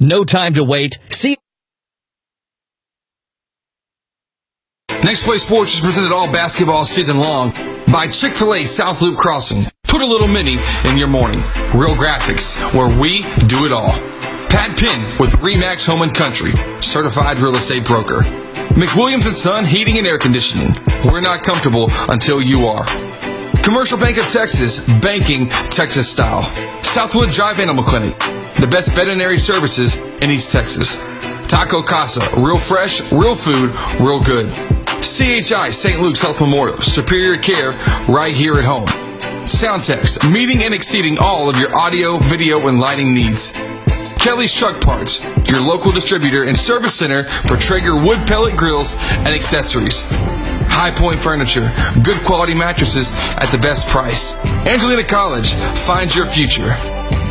No time to wait. See Next Play Sports is presented all basketball season long by Chick fil A South Loop Crossing. Put a little mini in your morning. Real graphics, where we do it all. Pat Penn with Remax Home and Country, certified real estate broker. McWilliams and Son Heating and Air Conditioning. We're not comfortable until you are. Commercial Bank of Texas, banking Texas style. Southwood Drive Animal Clinic, the best veterinary services in East Texas. Taco Casa, real fresh, real food, real good. CHI St. Luke's Health Memorial, superior care right here at home. Soundtex, meeting and exceeding all of your audio, video, and lighting needs. Kelly's Truck Parts, your local distributor and service center for Traeger wood pellet grills and accessories. High Point Furniture, good quality mattresses at the best price. Angelina College, find your future.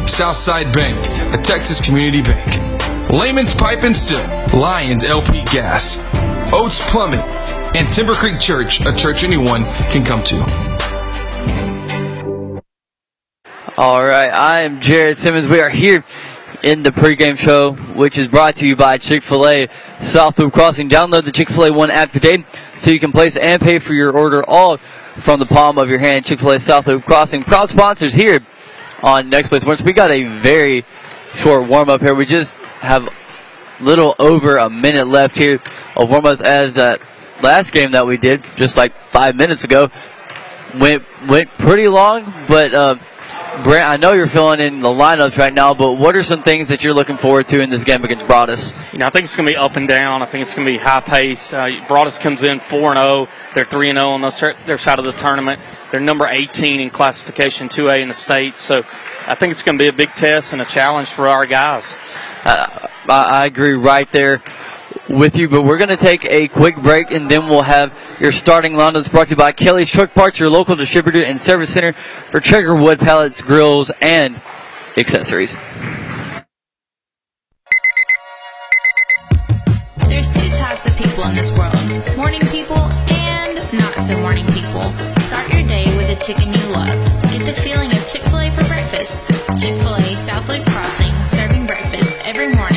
Southside Bank, a Texas community bank. Layman's Pipe and Steel, Lions LP Gas. Oates Plumbing, and Timber Creek Church, a church anyone can come to. All right, I am Jared Simmons. We are here in the pregame show, which is brought to you by Chick fil A South Loop Crossing. Download the Chick fil A One app today so you can place and pay for your order all from the palm of your hand. Chick fil A South Loop Crossing, proud sponsors here on Next Play Sports. We got a very short warm up here. We just have little over a minute left here of warm ups as that last game that we did just like five minutes ago went went pretty long, but. Uh, Brent, I know you're filling in the lineups right now, but what are some things that you're looking forward to in this game against Broadus? You know, I think it's going to be up and down. I think it's going to be high paced. Uh, Broadus comes in 4 0. They're 3 0 on their side of the tournament. They're number 18 in classification 2A in the state. So I think it's going to be a big test and a challenge for our guys. Uh, I agree right there with you, but we're going to take a quick break and then we'll have your starting lineups brought to you by Kelly's Truck Parts, your local distributor and service center for Traeger wood pallets, grills, and accessories. There's two types of people in this world morning people and not so morning people. Start your day with a chicken you love. Get the feeling of Chick fil A for breakfast. Chick fil A South Loop Crossing, serving breakfast every morning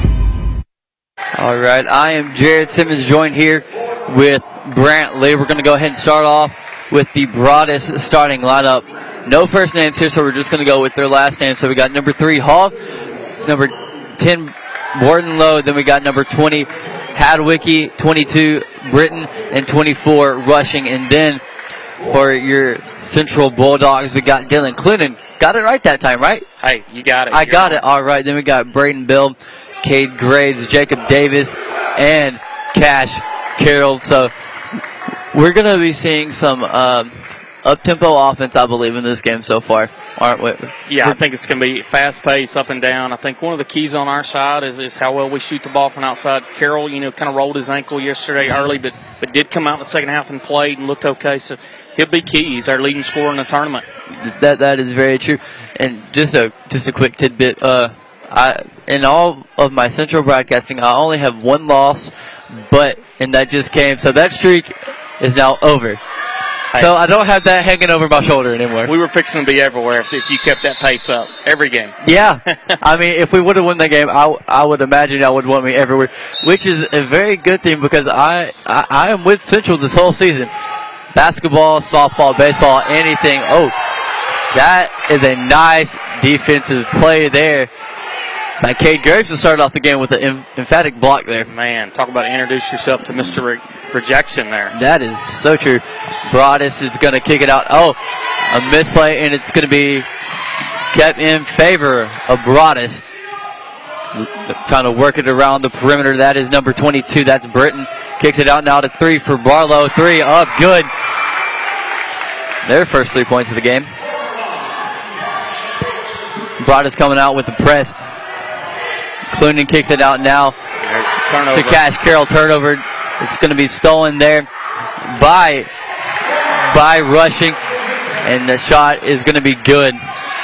All right, I am Jared Simmons, joined here with Brantley. We're going to go ahead and start off with the Broadus starting lineup. No first names here, so we're just going to go with their last name. So we got number three Hall, number ten Warden Lowe, then we got number twenty Hardwicky, twenty-two Britton, and twenty-four Rushing, and then for your Central Bulldogs, we got Dylan Clunan. Got it right that time, right? Hey, you got it. I got it. All right. Then we got Braden Bell. Cade Graves, Jacob Davis, and Cash Carroll. So we're going to be seeing some um, up tempo offense, I believe, in this game so far, aren't we? Yeah, I think it's going to be fast paced, up and down. I think one of the keys on our side is, is how well we shoot the ball from outside. Carroll, you know, kind of rolled his ankle yesterday early, but, but did come out in the second half and played and looked okay. So he'll be key. He's our leading scorer in the tournament. That that is very true. And just a just a quick tidbit. Uh, I in all of my central broadcasting, I only have one loss, but and that just came. So that streak is now over. So I don't have that hanging over my shoulder anymore. We were fixing to be everywhere if, if you kept that pace up every game. Yeah, I mean, if we would have won that game, I, I would imagine I would want me everywhere, which is a very good thing because I, I I am with Central this whole season. Basketball, softball, baseball, anything. Oh, that is a nice defensive play there by Cade Graves to start off the game with an emphatic block there. Man, talk about introduce yourself to Mr. Re- rejection there. That is so true. Broadus is going to kick it out. Oh, a misplay, and it's going to be kept in favor of Broadus. Trying to work it around the perimeter. That is number 22. That's Britton. Kicks it out now to three for Barlow. Three up, good. Their first three points of the game. Broadus coming out with the press. Clunan kicks it out now to Cash Carroll. Turnover. It's going to be stolen there by by Rushing, and the shot is going to be good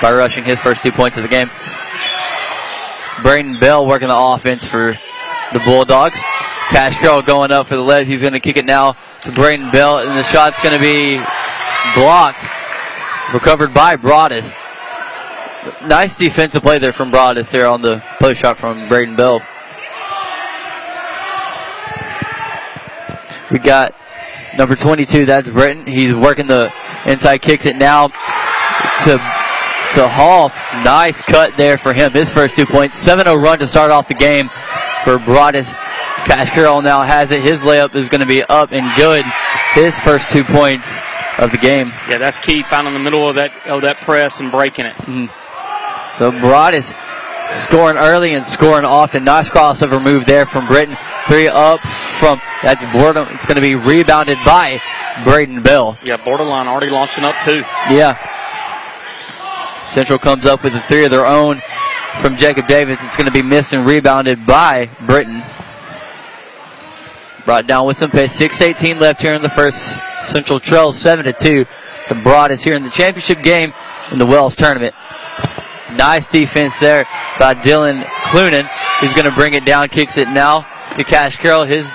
by Rushing his first two points of the game. Braden Bell working the offense for the Bulldogs. Cash Carroll going up for the left. He's going to kick it now to Braden Bell, and the shot's going to be blocked. Recovered by Broadus. Nice defensive play there from Broadus there on the post shot from Braden Bell. We got number 22, that's Britton. He's working the inside, kicks it now to to Hall. Nice cut there for him. His first two points. 7 0 run to start off the game for Broadus. Cash Carroll now has it. His layup is going to be up and good. His first two points of the game. Yeah, that's key. Finding the middle of that of that press and breaking it. Mm-hmm. So Broadus scoring early and scoring often. Nice crossover move there from Britton. Three up from that's Boredom. It's going to be rebounded by Braden Bell. Yeah, borderline already launching up too. Yeah. Central comes up with a three of their own from Jacob Davis. It's going to be missed and rebounded by Britton. Brought down with some pace. 6.18 left here in the first. Central trails 7 to 2. The Broadus here in the championship game in the Wells tournament. Nice defense there by Dylan Clunan. He's going to bring it down, kicks it now to Cash Carroll. His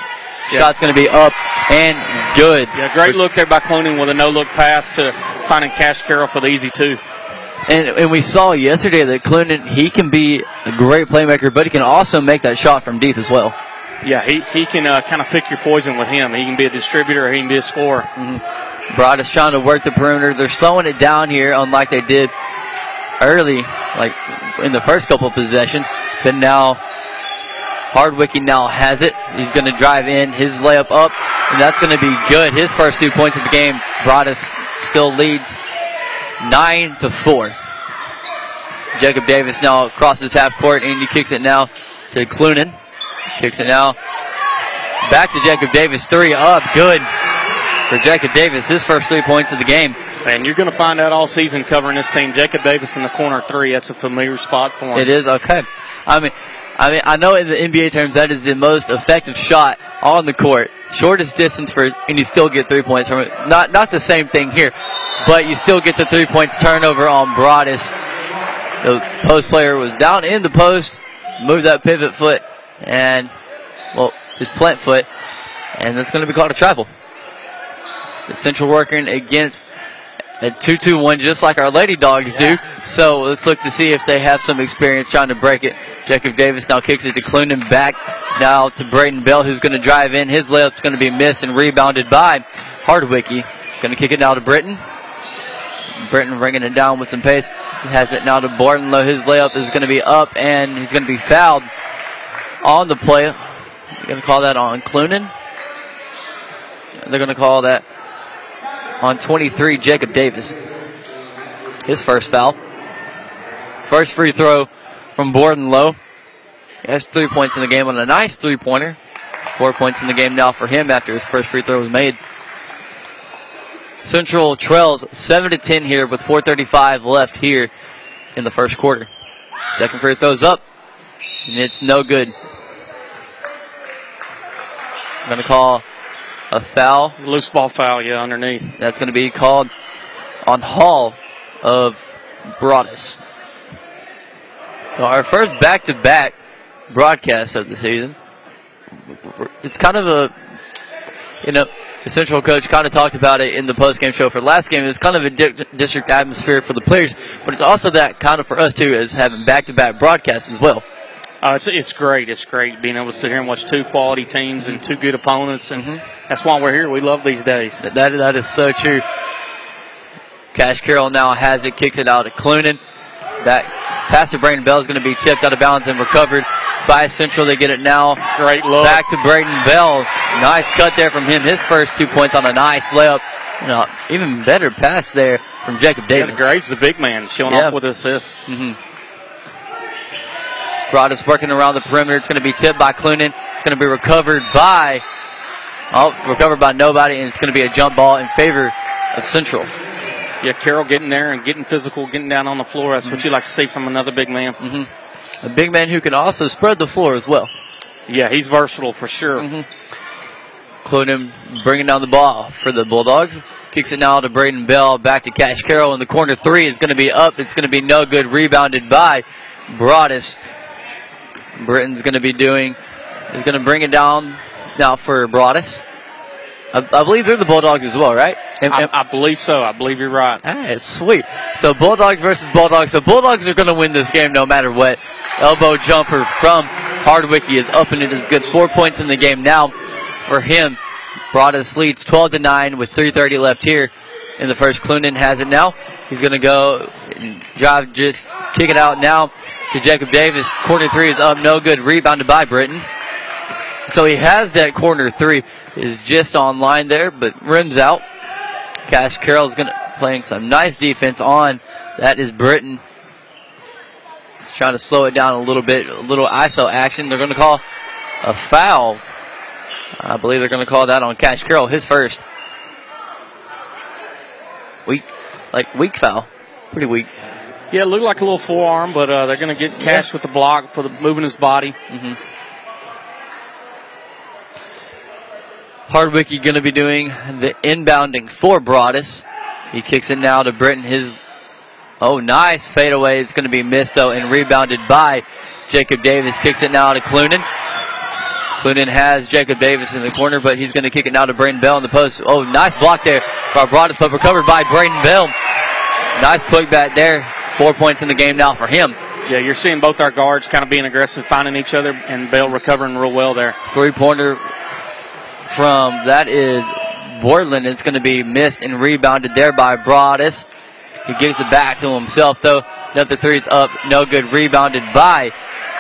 shot's going to be up and good. Yeah, great look there by Clooney with a no look pass to finding Cash Carroll for the easy two. And, and we saw yesterday that Clunan, he can be a great playmaker, but he can also make that shot from deep as well. Yeah, he, he can uh, kind of pick your poison with him. He can be a distributor he can be a scorer. Broadus trying to work the perimeter. They're slowing it down here, unlike they did early, like in the first couple of possessions. But now Hardwicky now has it. He's going to drive in his layup up, and that's going to be good. His first two points of the game. Broadus still leads nine to four. Jacob Davis now crosses half court and he kicks it now to Clunan. Kicks it now back to Jacob Davis. Three up, good for Jacob Davis. His first three points of the game. And you're going to find out all season covering this team. Jacob Davis in the corner three. That's a familiar spot for him. It is okay. I mean, I mean, I know in the NBA terms that is the most effective shot on the court, shortest distance for, and you still get three points from it. Not not the same thing here, but you still get the three points turnover on Broadus. The post player was down in the post, moved that pivot foot, and well, his plant foot, and that's going to be called a travel. The Central working against a 2 2 1, just like our Lady Dogs do. So let's look to see if they have some experience trying to break it. Jacob Davis now kicks it to Clunan back now to Braden Bell, who's going to drive in. His layup's going to be missed and rebounded by Hardwicky. Going to kick it now to Britton. Britton bringing it down with some pace. He has it now to Bordenlow. His layup is going to be up, and he's going to be fouled on the play. They're going to call that on Clunan. They're going to call that on 23, Jacob Davis. His first foul. First free throw from Borden Low. Has three points in the game on a nice three pointer. Four points in the game now for him after his first free throw was made. Central trails 7 to 10 here with 4.35 left here in the first quarter. Second free throw's up, and it's no good. I'm to call a foul. Loose ball foul, yeah, underneath. That's going to be called on Hall of Broadus. So our first back-to-back broadcast of the season. It's kind of a, you know, the central coach kind of talked about it in the post-game show for last game. It's kind of a di- district atmosphere for the players, but it's also that kind of for us too, as having back-to-back broadcasts as well. Uh, it's, it's great. It's great being able to sit here and watch two quality teams and two good opponents, and that's why we're here. We love these days. That, that is so true. Cash Carroll now has it, kicks it out to Clunan. That pass to Braden Bell is going to be tipped out of bounds and recovered by Central. They get it now. Great look. Back to Braden Bell. Nice cut there from him. His first two points on a nice layup. You know, even better pass there from Jacob Yeah, Davis. the Graves, the big man, showing Yeah. off with assists. Broadus working around the perimeter. It's going to be tipped by Clunan. It's going to be recovered by, oh, recovered by nobody, and it's going to be a jump ball in favor of Central. Yeah, Carroll getting there and getting physical, getting down on the floor. That's what mm-hmm. you like to see from another big man. Mm-hmm. A big man who can also spread the floor as well. Yeah, he's versatile for sure. Mm-hmm. Clunan bringing down the ball for the Bulldogs. Kicks it now to Braden Bell. Back to Cash Carroll in the corner three is going to be up. It's going to be no good. Rebounded by Broadus. Britton's going to be doing, is going to bring it down now for Broadus. I, I believe they're the Bulldogs as well, right? Am- I, I believe so. I believe you're right. Ah, sweet. So Bulldogs versus Bulldogs. So Bulldogs are going to win this game no matter what. Elbow jumper from Hardwicky is up and it is good. Four points in the game now for him. Broadus leads 12 to 9 with 3:30 left here in the first. Clunan has it now. He's going to go and drive, just kick it out now to Jacob Davis. Corner three is up, no good. Rebounded by Britton. So he has that corner three is just on line there, but rims out. Cash Carroll's going to playing some nice defense on. That is Britton. He's trying to slow it down a little bit, a little ISO action. They're to call a foul. I believe they're to call that on Cash Carroll, his first. Weak, like weak foul, pretty weak. Yeah, it looked like a little forearm, but uh, they're going to get Cash with the block for the moving his body. Hardwicky going to be doing the inbounding for Broadus. He kicks it now to Britton. His oh, nice fadeaway. It's going to be missed though and rebounded by Jacob Davis. Kicks it now to Clunan. Clunan has Jacob Davis in the corner, but he's going to kick it now to Braden Bell in the post. Oh, nice block there by Broadus, but recovered by Braden Bell. Nice putback there. Four points in the game now for him. Yeah, you're seeing both our guards kind of being aggressive, finding each other, and Bell recovering real well there. Three pointer from that is Borland. It's going to be missed and rebounded there by Broadus. He gives it back to himself though. Another three is up, no good. Rebounded by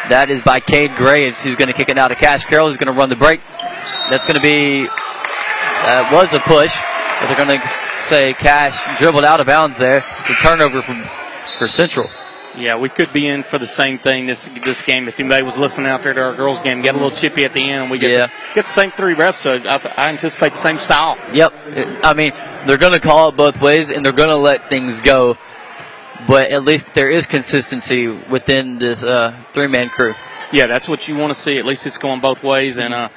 that is by Cade Graves, who's going to kick it out to Cash Carroll. Who's going to run the break. That's going to be that was a push, but they're going to say Cash dribbled out of bounds there. It's a turnover from for Central. Yeah, we could be in for the same thing this this game. If anybody was listening out there to our girls' game, get a little chippy at the end, and we get Yeah. get the same three refs. So I, I anticipate the same style. Yep. I mean, they're going to call it both ways and they're going to let things go. But at least there is consistency within this uh, three man crew. Yeah, that's what you want to see. At least it's going both ways. And uh,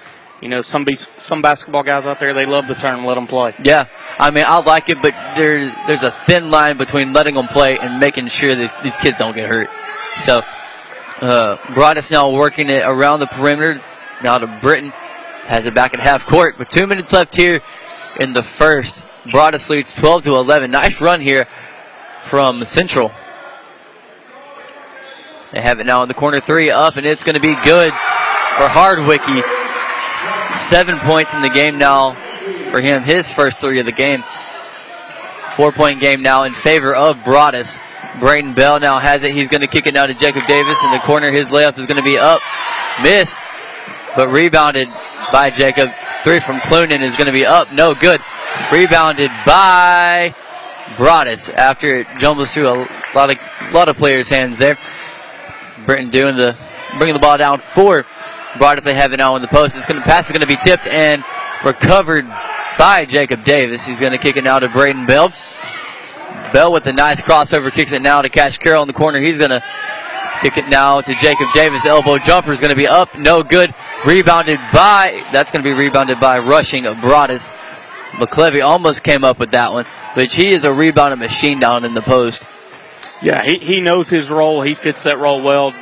you know, some be- some basketball guys out there they love the and let them play. Yeah. I mean, I like it, but there's, there's a thin line between letting them play and making sure that these kids don't get hurt. So, uh, Broadus now working it around the perimeter. Now to Britton. Has it back at half court. With two minutes left here in the first. Broadus leads 12 to 11. Nice run here from Central. They have it now in the corner three up, and it's going to be good for Hardwicky. Seven points in the game now for him, his first three of the game. Four point game now in favor of Broadus. Braden Bell now has it. He's going to kick it now to Jacob Davis in the corner. His layup is going to be up, missed, but rebounded by Jacob. Three from Clunan is going to be up, no good. Rebounded by Broadus after it jumbles through a lot of lot of players' hands there. Britton doing the bringing the ball down for Broadus. They have it now in the post. It's going to pass. is going to be tipped and recovered by Jacob Davis. He's going to kick it now to Braden Bell. Bell with a nice crossover kicks it now to Cash Carroll in the corner. He's going to kick it now to Jacob Davis. Elbow jumper is going to be up, no good. Rebounded by that's going to be rebounded by Rushing Broadus. McClevy almost came up with that one, but he is a rebounding machine down in the post. Yeah, he, he knows his role. He fits that role well.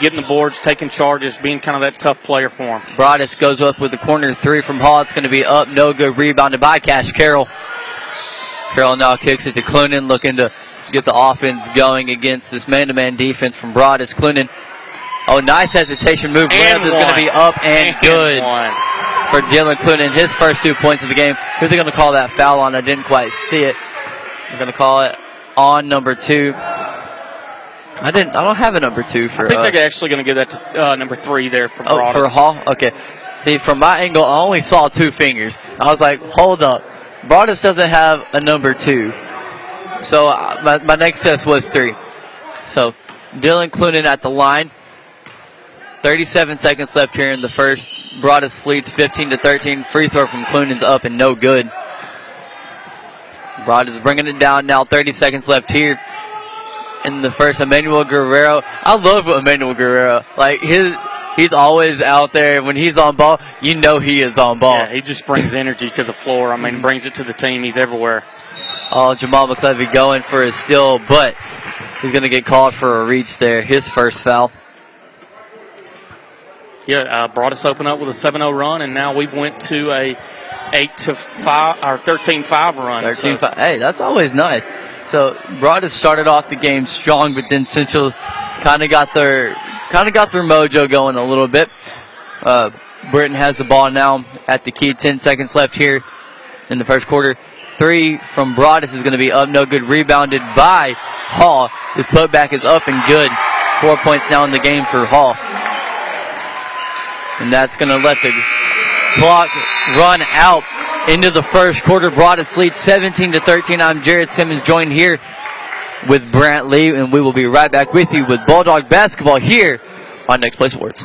Getting the boards, taking charges, being kind of that tough player for him. Broadus goes up with the corner three from Hall. It's going to be up, no good. Rebounded by Cash Carroll. Carroll now kicks it to Clunan, looking to get the offense going against this man-to-man defense from Broadus. Clunan, oh, nice hesitation move. And Layup is going to be up and, good one. for Dylan Clunan. His first two points of the game. Who are they going to call that foul on? I didn't quite see it. They're going to call it on number two. I didn't. I don't have a number two for. I think uh, they're actually going to give that to uh, number three there for Oh, Broadus. for Hall? Okay. See, from my angle, I only saw two fingers. I was like, hold up. Broadus doesn't have a number two. So uh, my, my next test was three. So Dylan Clunan at the line. 37 seconds left here in the first. Broadus leads 15 to 13. Free throw from Clunan's up and no good. Broadus bringing it down now. 30 seconds left here in the first. Emmanuel Guerrero. I love Emmanuel Guerrero. Like his, he's always out there. When he's on ball, you know he is on ball. Yeah, he just brings energy to the floor. I mean, brings it to the team. He's everywhere. Oh, Jamal McClevy going for a steal, but he's going to get called for a reach there. His first foul. Yeah, uh, Broadus open up with a 7-0 run, and now we've went to a eight to five or 13-5 run. 13 so. Hey, that's always nice. So Broad started off the game strong, but then Central kind of got their kind of got their mojo going a little bit. Uh, has the ball now at the key. 10 seconds left here in the first quarter. Three from Broadus is going to be up, no good. Rebounded by Hall. His putback is up and good. Four points now in the game for Hall. And that's going to let the clock run out into the first quarter. Broadus lead 17 to 13. I'm Jared Simmons, joined here with Brant Lee, and we will be right back with you with Bulldog basketball here on Next Play Sports.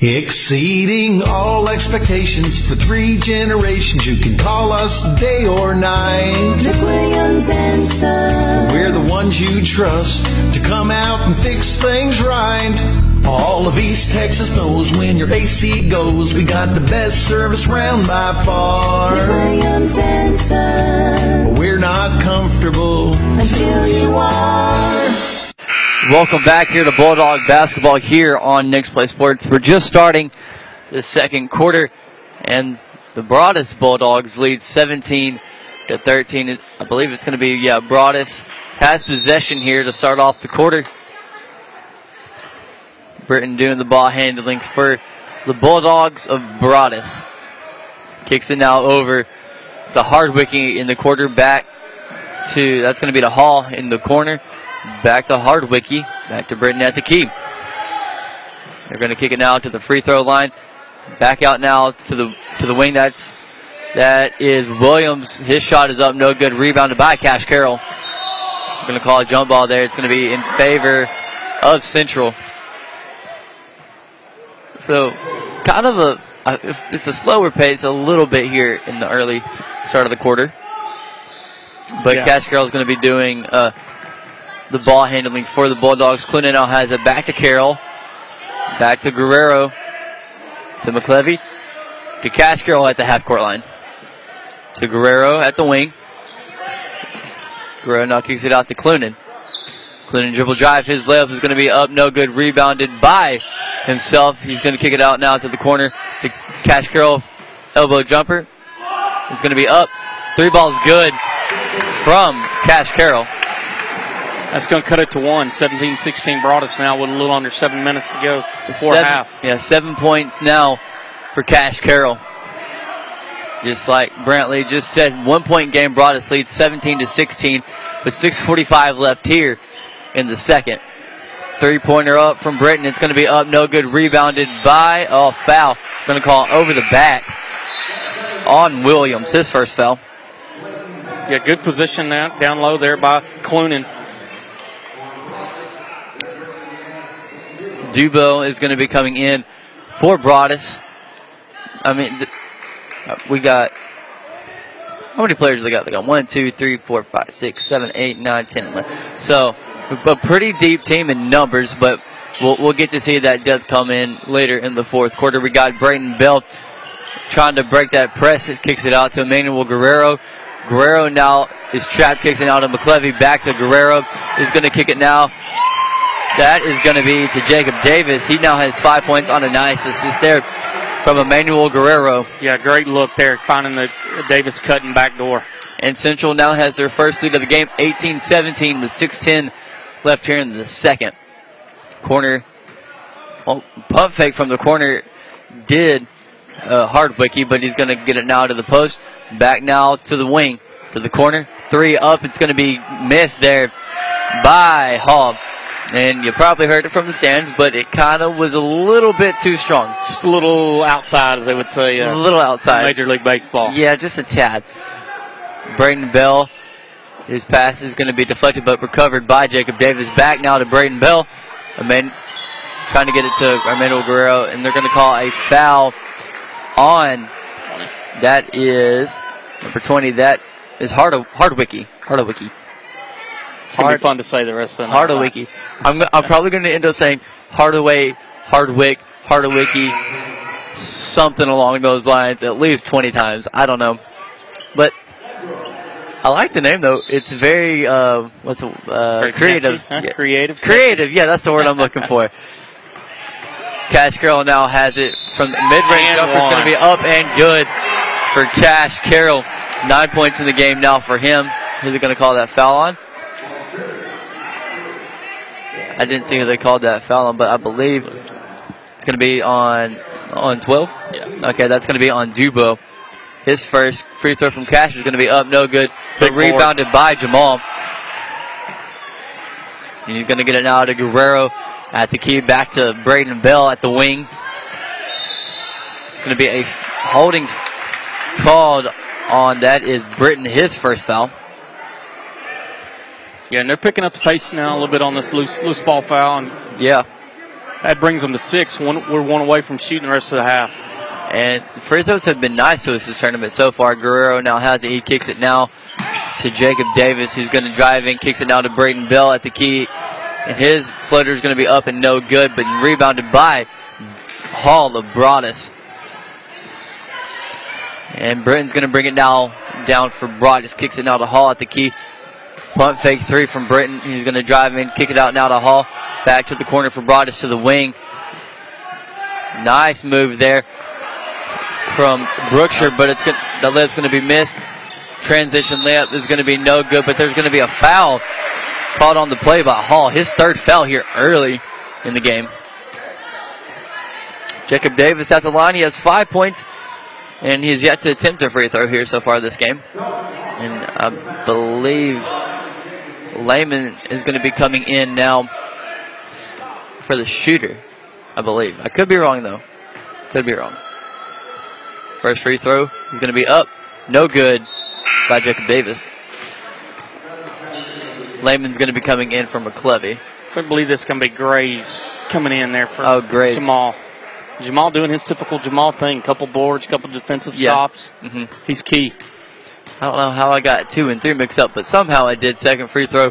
Exceeding all expectations for three generations. You can call us day or night. McWilliams and Son. We're the ones you trust to come out and fix things right. All of East Texas knows when your AC goes, we got the best service round by far. McWilliams and Son. We're not comfortable until you are. Welcome back here to Bulldog basketball here on Next Play Sports. We're just starting the second quarter, and the Broadus Bulldogs lead 17 to 13. I believe it's going to be yeah Broadus has possession here to start off the quarter. Britton doing the ball handling for the Bulldogs of Broadus. Kicks it now over to Hardwicky in the quarterback. to that's going to be the Hall in the corner. Back to Hardwicky. Back to Britton at the key. They're going to kick it now to the free throw line. Back out now to the to the wing. That's that is Williams. His shot is up, no good. Rebounded by Cash Carroll. Going to call a jump ball there. It's going to be in favor of Central. So, kind of a it's a slower pace a little bit here in the early start of the quarter. But yeah. Cash Carroll is going to be doing. Uh, the ball handling for the Bulldogs. Clinton now has it back to Carroll. Back to Guerrero. To McClevy. To Cash Carroll at the half court line. To Guerrero at the wing. Guerrero now kicks it out to Clunan. Clunan dribble drive. His layup is going to be up, no good. Rebounded by himself. He's going to kick it out now to the corner. To Cash Carroll. Elbow jumper. It's going to be up. Three balls good from Cash Carroll. That's going to cut it to one. 17 16 Broadus now with a little under seven minutes to go before seven, half. Yeah, seven points now for Cash Carroll. Just like Brantley just said, one point game Broadus leads 17 to 16 with 6.45 left here in the second. Three pointer up from Britton. It's going to be up, no good. Rebounded by, oh, foul. Going to call over the back on Williams, his first foul. Yeah, good position down, down low there by Clunan. Dubo is going to be coming in for Broadus. I mean, th- uh, we got how many players they got? They got one, two, three, four, five, six, seven, eight, nine, ten, eleven. So a pretty deep team in numbers, but we'll, we'll get to see that depth come in later in the fourth quarter. We got Braden Bell trying to break that press. It kicks it out to Emmanuel Guerrero. Guerrero now is trap kicking out to McClevy. Back to Guerrero. Is going to kick it now that is going to be to Jacob Davis. He now has five points on a nice assist there from Emmanuel Guerrero. Yeah, great look there, finding the Davis cutting back door. And Central now has their first lead of the game, 18 17, with 6'10 left here in the second. Corner, well, pump fake from the corner did uh, Hardwicky, but he's going to get it now to the post. Back now to the wing, to the corner. three up. It's going to be missed there by Hall. And you probably heard it from the stands, but it kind of was a little bit too strong. Just a little outside, as they would say. a Uh, little outside. Major League Baseball. Yeah, just a tad. Braden Bell, his pass is going to be deflected but recovered by Jacob Davis. Back now to Braden Bell. Amen, trying to get it to Armando Guerrero, and they're going to call a foul on. That is number 20. That is Hard Hardwicky. Hardwicky. It's going to Hard- be fun to say the rest of the night. I'm, I'm probably going to end up saying Hardaway, Hardwick, Hardwicky, something along those lines at least 20 times. I don't know. But I like the name though. It's very uh, what's the, uh, Very creative. huh? Yeah. Creative. Creative. Yeah, that's the word I'm looking for. Cash Carroll now has it from the mid-range And jumper. It's going to be up and good for Cash Carroll. Nine points in the game now for him. Who's going to call that foul on? I didn't see who they called that foul on, but I believe it's going to be on on 12. Yeah. Okay, that's going to be on Dubo. His first free throw from Cash is going to be up, no good, but rebounded by Jamal. And he's going to get it now to Guerrero at the key, back to Braden Bell at the wing. It's going to be a holding called on that is Britton, his first foul. Yeah, and they're picking up the pace now a little bit on this loose loose ball foul, and Yeah. that brings them to six. One, we're one away from shooting the rest of the half. And free throws have been nice to us this tournament so far. Guerrero now has it. He kicks it now to Jacob Davis, who's going to drive in, kicks it now to Braden Bell at the key. And his floater is going to be up and no good, but rebounded by Hall of Broadus. And Britton's going to bring it now down for Broadus. Kicks it now to Hall at the key. Punt fake three from Britton. He's going to drive in, kick it out now to Hall. Back to the corner for Broadus to the wing. Nice move there from Brookshire, but it's good. The layup's going to be missed. Transition layup is going to be no good, but there's going to be a foul called on the play by Hall. His third foul here early in the game. Jacob Davis at the line. He has five points, and he's yet to attempt a free throw here so far this game. And I believe Lehman is going to be coming in now for the shooter. I believe. I could be wrong though. Could be wrong. First free throw is going to be up. No good by Jacob Davis. Lehman's going to be coming in from McClevy. Couldn't believe this going to be Graves coming in there for Oh, Graves. Jamal. Jamal doing his typical Jamal thing. Couple boards, couple defensive Yeah. stops. Mhm. He's key. I don't know how I got two and three mixed up, but somehow I did. Second free throw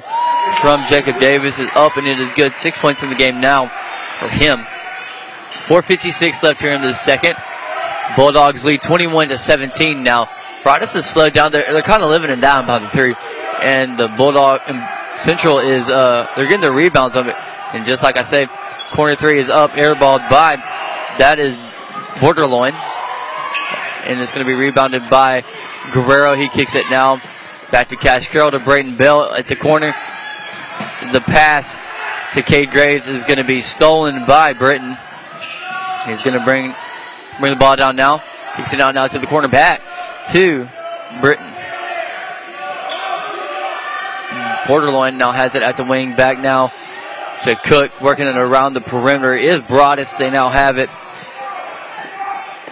from Jacob Davis is up and it is good. Six points in the game now for him. 4.56 left here in the second. Bulldogs lead 21 to 17 now. Broadus is slowed down. They're, they're kind of living and dying by the three. And the Bulldog and Central is, uh, they're getting the rebounds of it. And just like I said, corner three is up, airballed by. That is Borderloin. And it's going to be rebounded by Guerrero. He kicks it now. Back to Cash Carroll to Braden Bell at the corner. The pass to Cade Graves is going to be stolen by Britton. He's going to bring bring the ball down now. Kicks it out now to the corner back to Britton. Borderloin now has it at the wing back now to Cook working it around the perimeter is Broadus. They now have it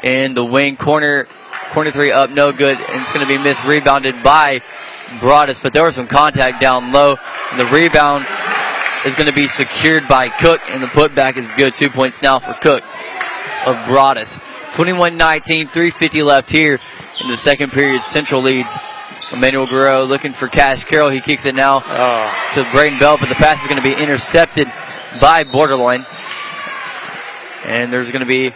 in the wing corner. Corner three up, no good, and it's going to be missed. Rebounded by Broadus, but there was some contact down low. And the rebound is going to be secured by Cook, and the putback is good. Two points now for Cook of Broadus. 21-19, 350 left here in the second period. Central leads. Emmanuel Guerrero looking for Cash Carroll. He kicks it now Oh, to Braden Bell, but the pass is going to be intercepted by Borderline. And there's going to be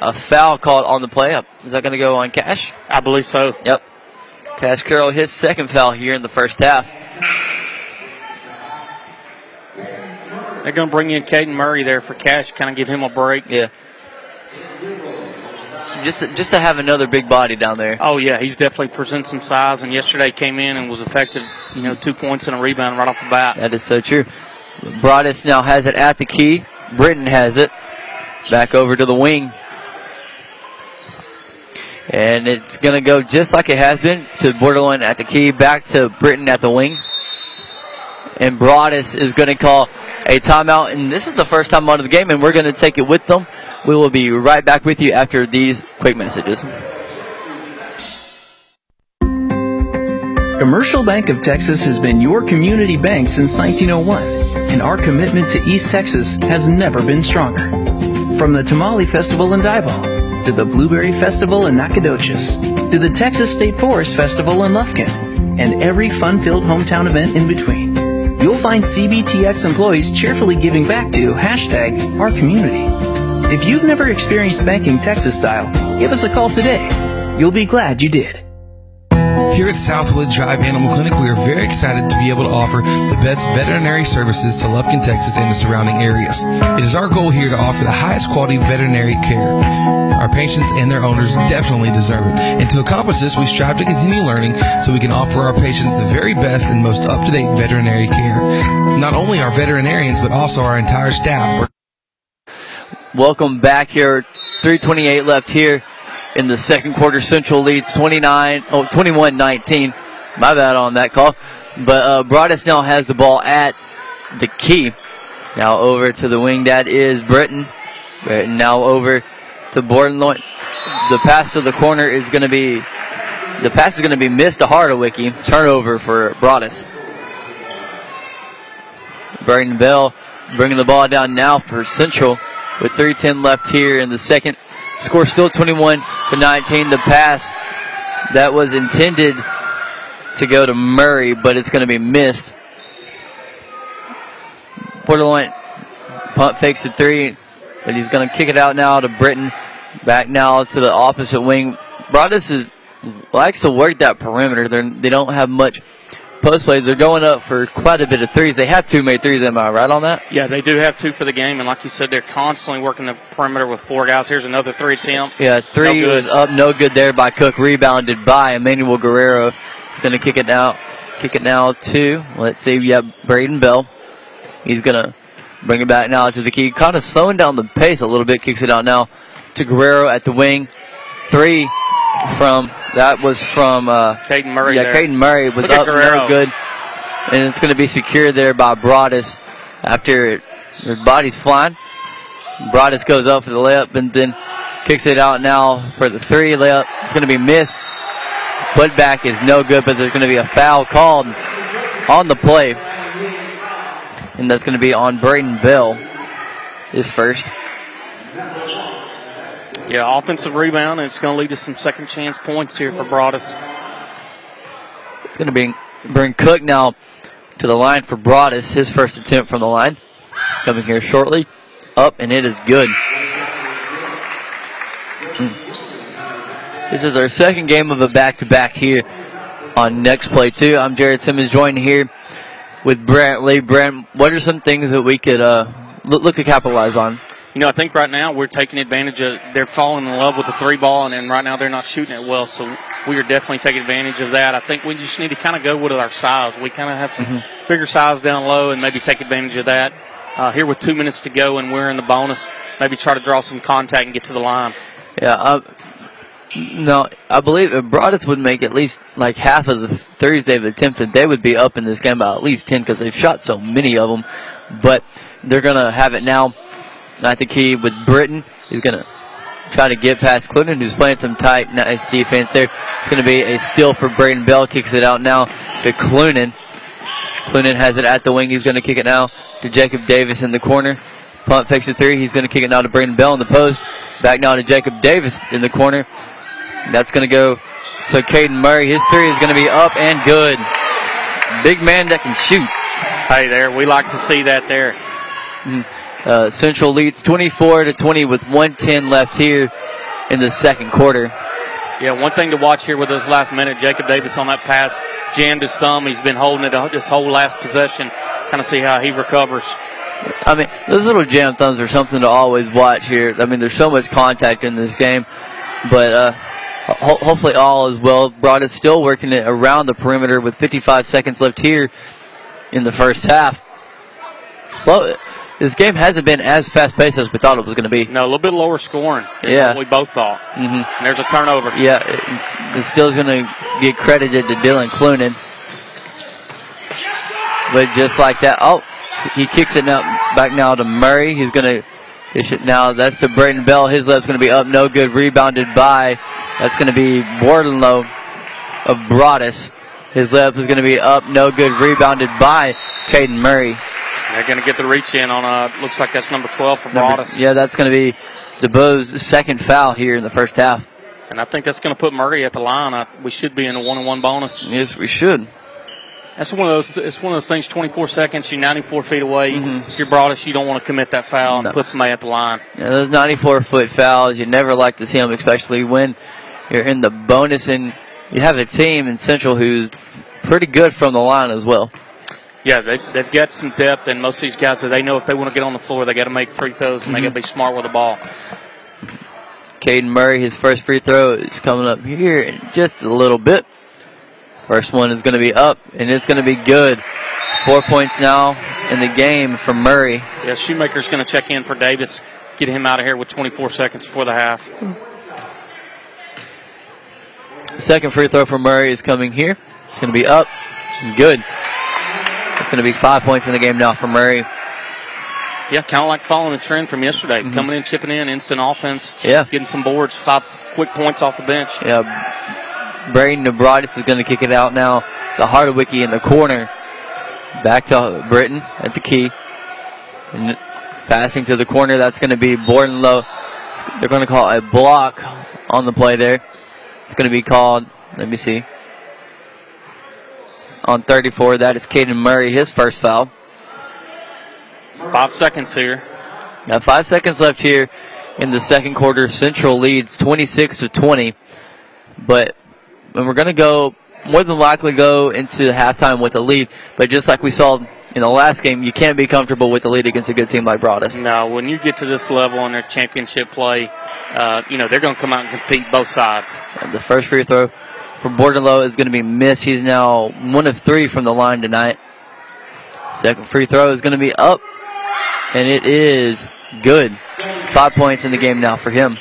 a foul called on the play. Is that going to go on Cash? I believe so. Yep. Cash Carroll, his second foul here in the first half. They're going to bring in Caden Murray there for cash, kind of give him a break. Yeah. Just to, just to have another big body down there. Oh yeah, he's definitely presents some size. And yesterday came in and was effective. You know, two points and a rebound right off the bat. That is so true. Broadus now has it at the key. Britton has it. Back over to the wing. And it's going to go just like it has been to Borderline at the key, back to Britton at the wing. And Broadus is going to call a timeout. And this is the first time out of the game, and we're going to take it with them. We will be right back with you after these quick messages. Commercial Bank of Texas has been your community bank since 1901, and our commitment to East Texas has never been stronger. From the Tamale Festival in Diboll, to the Blueberry Festival in Nacogdoches, to the Texas State Forest Festival in Lufkin, and every fun-filled hometown event in between, you'll find CBTX employees cheerfully giving back to hashtag our community. If you've never experienced banking Texas style, give us a call today. You'll be glad you did. Here at Southwood Drive Animal Clinic, we are very excited to be able to offer the best veterinary services to Lufkin, Texas and the surrounding areas. It is our goal here to offer the highest quality veterinary care. Our patients and their owners definitely deserve it. And to accomplish this, we strive to continue learning so we can offer our patients the very best and most up-to-date veterinary care. Not only our veterinarians, but also our entire staff. Welcome back here. 328 left here in the second quarter. Central leads 29, oh, 21-19. My bad on that call. But uh, Broadus now has the ball at the key. Now over to the wing. That is Britton. Britton now over to Bordenloin. The pass to the corner is going to be the pass is going to be missed to Hardwicky. Turnover for Broadus. Burton Bell bringing the ball down now for Central with 3:10 left here in the second. Score still 21 to 19. The pass that was intended to go to Murray, but it's going to be missed. Borderline punt fakes the three, but he's going to kick it out now to Britton. Back now to the opposite wing. Broadus likes to work that perimeter. They're, they don't have much post plays. They're going up for quite a bit of threes. They have two made threes. Am I right on that? Yeah, they do have two for the game, and like you said, they're constantly working the perimeter with four guys. Here's another three attempt. Yeah, three No was up, no good there by Cook. Rebounded by Emmanuel Guerrero. Going to kick it now. Kick it now to let's see. Yeah, Braden Bell. He's going to bring it back now to the key. Kind of slowing down the pace a little bit. Kicks it out now to Guerrero at the wing. Three from that was from uh, Caden Murray Yeah, there. Caden Murray was up, no good, and it's going to be secured there by Broadus after it, their body's flying. Broadus goes up for the layup and then kicks it out now for the three layup. It's going to be missed. Putback is no good, but there's going to be a foul called on the play, and that's going to be on Braden Bell. His first. Yeah, offensive rebound, and it's going to lead to some second chance points here for Broadus. It's going to bring bring Cook now to the line for Broadus. His first attempt from the line. It's coming here shortly. Up and it is good. This is our second game of a back-to-back here on Next Play 2. I'm Jared Simmons joined here with Brent Lee. Brent, what are some things that we could uh, look to capitalize on? You know, I think right now we're taking advantage of. They're falling in love with the three ball, and then right now they're not shooting it well. So we are definitely taking advantage of that. I think we just need to kind of go with our size. We kind of have some bigger size down low, and maybe take advantage of that. Uh, here with two minutes to go, and we're in the bonus. Maybe try to draw some contact and get to the line. Yeah, uh, no, I believe if Broadus would make at least like half of the threes they've attempted, they would be up in this game by at least 10 because they've shot so many of them. But they're going to have it now at the key with Britton. He's going to try to get past Clinton, who's playing some tight, nice defense there. It's going to be a steal for Braden Bell. Kicks it out now to Clunan. Clunan has it at the wing. He's going to kick it now to Jacob Davis in the corner. Punt fakes the three. He's going to kick it now to Braden Bell in the post. Back now to Jacob Davis in the corner. That's going to go to Caden Murray. His three is going to be up and good. Big man that can shoot. Hey, there, we like to see that there. Mm-hmm. Uh, Central leads 24 to 20 with 110 left here in the second quarter. Yeah, one thing to watch here with this last minute, Jacob Davis on that pass jammed his thumb. He's been holding it this whole last possession. Kind of see how he recovers. I mean, those little jam thumbs are something to always watch here. I mean, there's so much contact in this game, but uh, ho- hopefully all is well. Broadus still working it around the perimeter with 55 seconds left here in the first half. Slow. This game hasn't been as fast paced as we thought it was going to be. No, a little bit lower scoring. than Yeah. we both thought. Mm-hmm. There's a turnover. Yeah, it's, it's still going to get credited to Dylan Clunan. But just like that, oh, he kicks it now back now to Murray. He's going to now. That's to Braden Bell. His left's going to be up, no good. Rebounded by. That's going to be Bordenlow of Broadus. His left is going to be up, no good. Rebounded by Caden Murray. They're going to get the reach in on, uh, looks like that's number 12 for Number- Broadus. Yeah, that's going to be DeBoe's second foul here in the first half. And I think that's going to put Murray at the line. I, we should be in a one-on-one bonus. Yes, we should. That's one of those. It's one of those things. 24 seconds. You're 94 feet away. Mm-hmm. If you're Broadus, you don't want to commit that foul and put somebody at the line. Yeah, those 94 foot fouls, you never like to see them, especially when you're in the bonus and you have a team in Central who's pretty good from the line as well. Yeah, they, they've got some depth, and most of these guys, they know if they want to get on the floor, they got to make free throws and they got to be mm-hmm. smart with the ball. Caden Murray, his first free throw is coming up here in just a little bit. First one is going to be up, and it's going to be good. Four points now in the game from Murray. Yeah, Shoemaker's going to check in for Davis, get him out of here with 24 seconds before the half. Second free throw for Murray is coming here. It's going to be up. Good. It's going to be five points in the game now for Murray. Yeah, kind of like following the trend from yesterday. Coming in, chipping in, instant offense. Mm-hmm. Yeah. Getting some boards, five quick points off the bench. Yeah, Braden Nebratis is going to kick it out now. The Hardwicky in the corner. Back to Britton at the key. And passing to the corner, that's going to be Bordenlow. It's- They're going to call a block on the play there. It's going to be called, let me see. On 34, that is Caden Murray, his first foul. Five seconds here. Now five seconds left here in the second quarter. Central leads 26 to 20, but and we're going to go more than likely go into halftime with a lead. But just like we saw in the last game, you can't be comfortable with the lead against a good team like Broadus. No, when you get to this level in their championship play, uh, you know, they're going to come out and compete both sides. And the first free throw for Bordenlow is going to be missed. He's now one of three from the line tonight. Second free throw is going to be up, and it is good. Five points in the game now for him.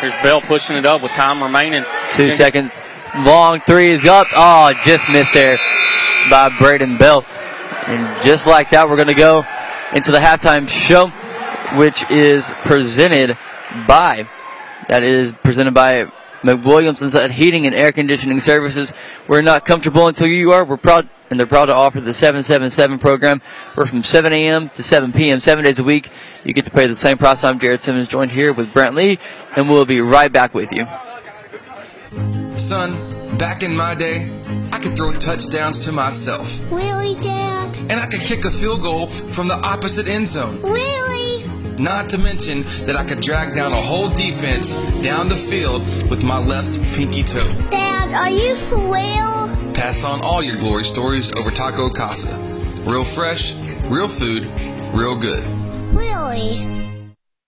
Here's Bell pushing it up with time remaining. Two seconds. Long three is up. Oh, just missed there by Braden Bell. And just like that, we're going to go into the halftime show, which is presented by, that is presented by McWilliams Inside Heating and Air Conditioning Services. We're not comfortable until you are. We're proud, and they're proud to offer the 777 program. We're from 7 a.m. to 7 p.m. seven days a week. You get to pay the same price. I'm Jared Simmons, joined here with Brent Lee, and we'll be right back with you. Son, back in my day, I could throw touchdowns to myself. Really, Dad? And I could kick a field goal from the opposite end zone. Really? Not to mention that I could drag down a whole defense down the field with my left pinky toe. Dad, are you for real? Pass on all your glory stories over Taco Casa. Real fresh, real food, real good. Really?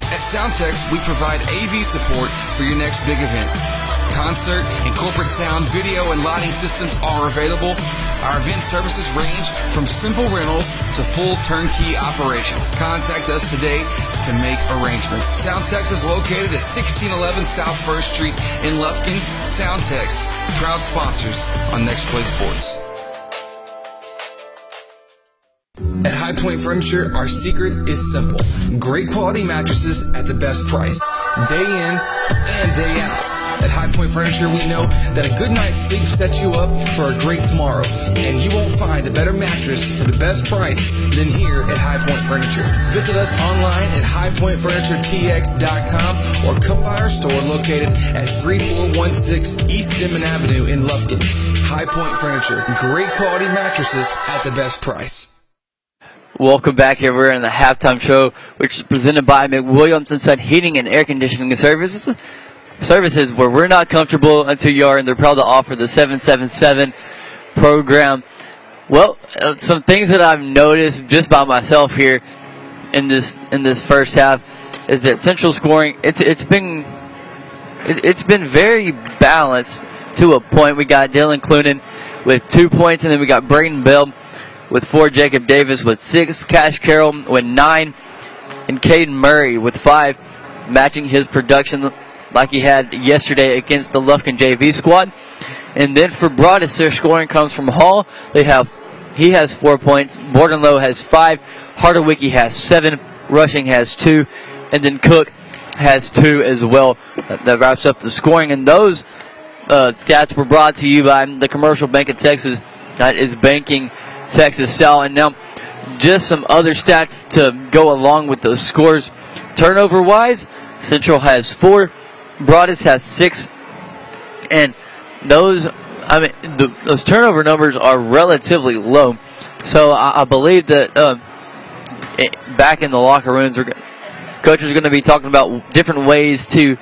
At Soundtex, we provide AV support for your next big event. Concert and corporate sound, video, and lighting systems are available. Our event services range from simple rentals to full turnkey operations. Contact us today to make arrangements. Soundtex is located at 1611 South First Street in Lufkin. Soundtex, proud sponsors on Next Play Sports. At High Point Furniture, our secret is simple. Great quality mattresses at the best price, day in and day out. At High Point Furniture, we know that a good night's sleep sets you up for a great tomorrow. And you won't find a better mattress for the best price than here at High Point Furniture. Visit us online at highpointfurnituretx.com or come by our store located at 3416 East Denman Avenue in Lufkin. High Point Furniture, great quality mattresses at the best price. Welcome back here. We're in the halftime show, which is presented by McWilliams Inside Heating and Air Conditioning Services. Services where we're not comfortable until you are, and they're proud to offer the 777 program. Well, uh, some things that I've noticed just by myself here in this in this first half is that Central scoring it's it's been it, it's been very balanced to a point. We got Dylan Clunan with two points, and then we got Braden Bell with four, Jacob Davis with six, Cash Carroll with nine, and Caden Murray with five, matching his production like he had yesterday against the Lufkin JV squad. And then for Broadus, their scoring comes from Hall. They have he has four points. Bordenlow has five. Hardwicky has seven. Rushing has two, and then Cook has two as well. That, that wraps up the scoring. And those uh, stats were brought to you by the Commercial Bank of Texas. That is banking Texas style. And now, just some other stats to go along with those scores. Turnover wise, Central has four, Broadus has six, and those, I mean, the, those turnover numbers are relatively low. So I, I believe that uh, it, back in the locker rooms, are, coaches are going to be talking about different ways to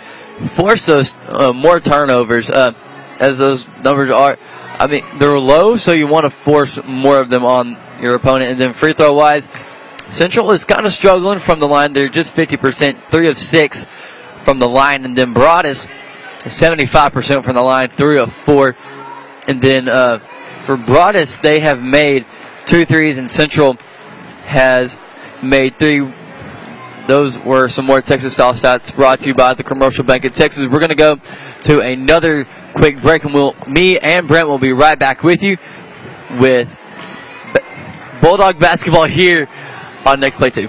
force those uh, more turnovers, uh, as those numbers are. I mean, they're low, so you want to force more of them on your opponent. And then free throw wise, Central is kind of struggling from the line. They're just 50%, three of six from the line. And then Broadus, 75% from the line, three of four. And then uh, for Broadus, they have made two threes, and Central has made three. Those were some more Texas style stats brought to you by the Commercial Bank of Texas. We're going to go to another quick break, and we'll me and Brent will be right back with you with Bulldog basketball here on Next Play 2.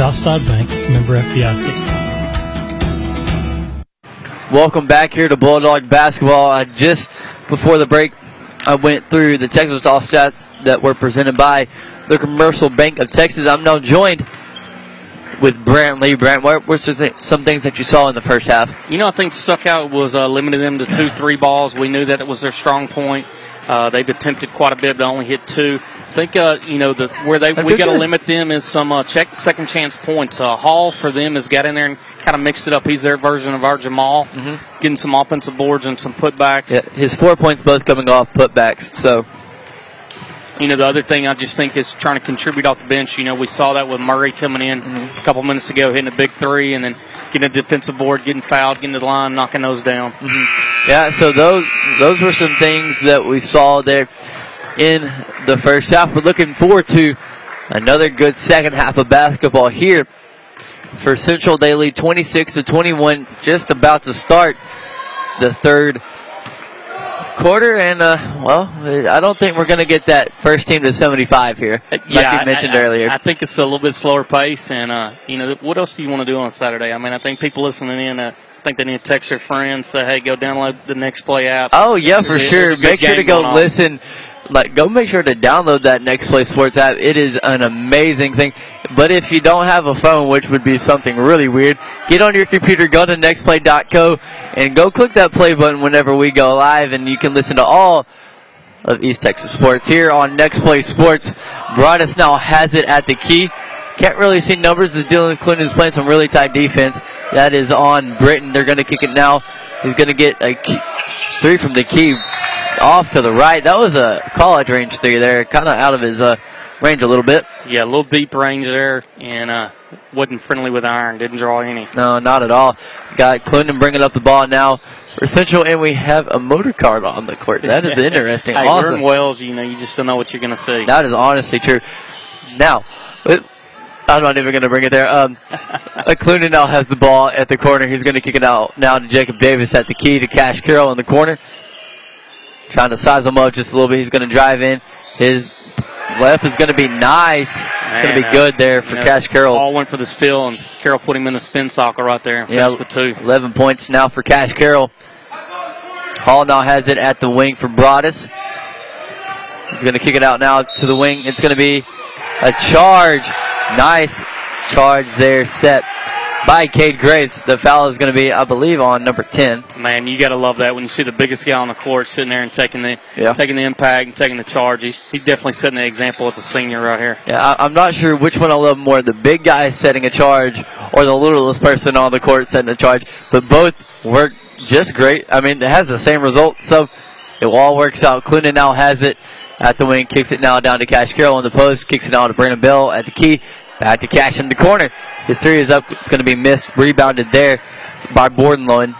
Southside Bank, member FDIC. Welcome back here to Bulldog Basketball. I just before the break, I went through the Texas style stats that were presented by the Commercial Bank of Texas. I'm now joined with Brant Lee. Brant, what were some things that you saw in the first half? You know, I think stuck out was uh, limiting them to two, three balls. We knew that it was their strong point. Uh, they've attempted quite a bit, but only hit two. I think uh, you know the where they we got to limit them is some uh, check second chance points. Uh, Hall for them has got in there and kind of mixed it up. He's their version of our Jamal, mm-hmm. getting some offensive boards and some putbacks. Yeah, his four points both coming off putbacks. So you know, the other thing I just think is trying to contribute off the bench. You know, we saw that with Murray coming in mm-hmm. a couple minutes ago, hitting a big three, and then getting a defensive board, getting fouled, getting to the line, knocking those down. Mm-hmm. Yeah, so those those were some things that we saw there in the first half. We're looking forward to another good second half of basketball here for Central. They lead 26 to 21, just about to start the third quarter. And uh, well, I don't think we're going to get that first team to 75 here, like yeah, you mentioned I, I, earlier. I think it's a little bit slower pace, and uh, you know, what else do you want to do on Saturday? I mean, I think people listening in. Uh, I think they need to text their friends, say, "Hey, go download the Next Play app." Oh yeah, for sure. there's a good Make sure to go listen on. Like, go make sure to download that Next Play Sports app. It is an amazing thing. But if you don't have a phone, which would be something really weird, get on your computer, go to nextplay.co, and go click that play button whenever we go live, and you can listen to all of East Texas Sports here on Next Play Sports. Broadus now has it at the key. Can't really see numbers as Dylan Clinton is playing some really tight defense. That is on Britton. They're going to kick it now. He's going to get a key, three from the key off to the right. That was a college range three there, kind of out of his uh, range a little bit. Yeah, a little deep range there, and uh, wasn't friendly with iron. Didn't draw any. No, not at all. Got Clinton bringing up the ball now for Central, and we have a motor car on the court. That is interesting. hey, awesome. in Wells. You know, you just don't know what you're going to see. That is honestly true. Now, it- I'm not even going to bring it there. Um, uh, Clooney now has the ball at the corner. He's going to kick it out now to Jacob Davis at the key to Cash Carroll in the corner. Trying to size him up just a little bit. He's going to drive in. His left is going to be nice. It's going to be good there for you know, Cash Carroll. All went for the steal, and Carroll put him in the spin cycle right there and finished with two. 11 points now for Cash Carroll. Hall now has it at the wing for Broadus. He's going to kick it out now to the wing. It's going to be a charge. Nice charge there set by Cade Graves. The foul is going to be, I believe, on number 10. Man, you got to love that when you see the biggest guy on the court sitting there and taking the Yeah. taking the impact and taking the charge. He's, he's definitely setting the example as a senior right here. Yeah, I, I'm not sure which one I love more the big guy setting a charge or the littlest person on the court setting a charge, but both work just great. I mean, it has the same result, so it all works out. Clinton now has it at the wing, kicks it now down to Cash Carroll on the post, kicks it now to Braden Bell at the key, back to Cash in the corner. His three is up, it's going to be missed, rebounded there by Bordenloin.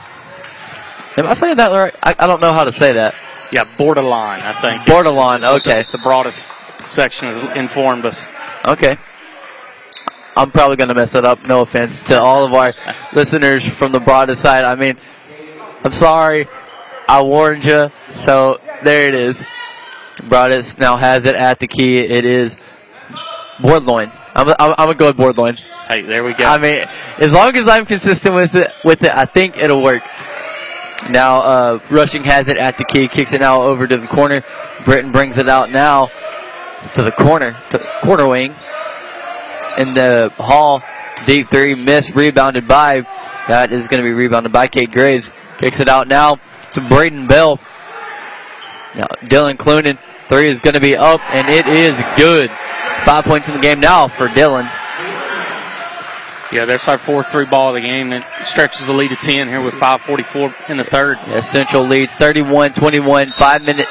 Am I saying that right? I, I don't know how to say that. Yeah, borderline, I think. Borderline, okay. The, the Broadus section has informed us. Okay. I'm probably going to mess it up. No offense to all of our listeners from the Broadus side. I mean, I'm sorry. I warned you. So there it is. Broadus now has it at the key. It is Boardloin. I'm, I'm, I'm going to go with. Hey, there we go. I mean, as long as I'm consistent with it, with it, I think it'll work. Now, uh, Rushing has it at the key, kicks it now over to the corner. Britton brings it out now to the corner, to the corner wing. In the hall, deep three, miss, rebounded by. That is going to be rebounded by Cade Graves. Kicks it out now to Braden Bell. Now, Dylan Clunan, three is going to be up, and it is good. Five points in the game now for Dylan. Yeah, that's our fourth three ball of the game that stretches the lead to 10 here with 5.44 in the third. Yeah, Central leads 31-21. Five minute,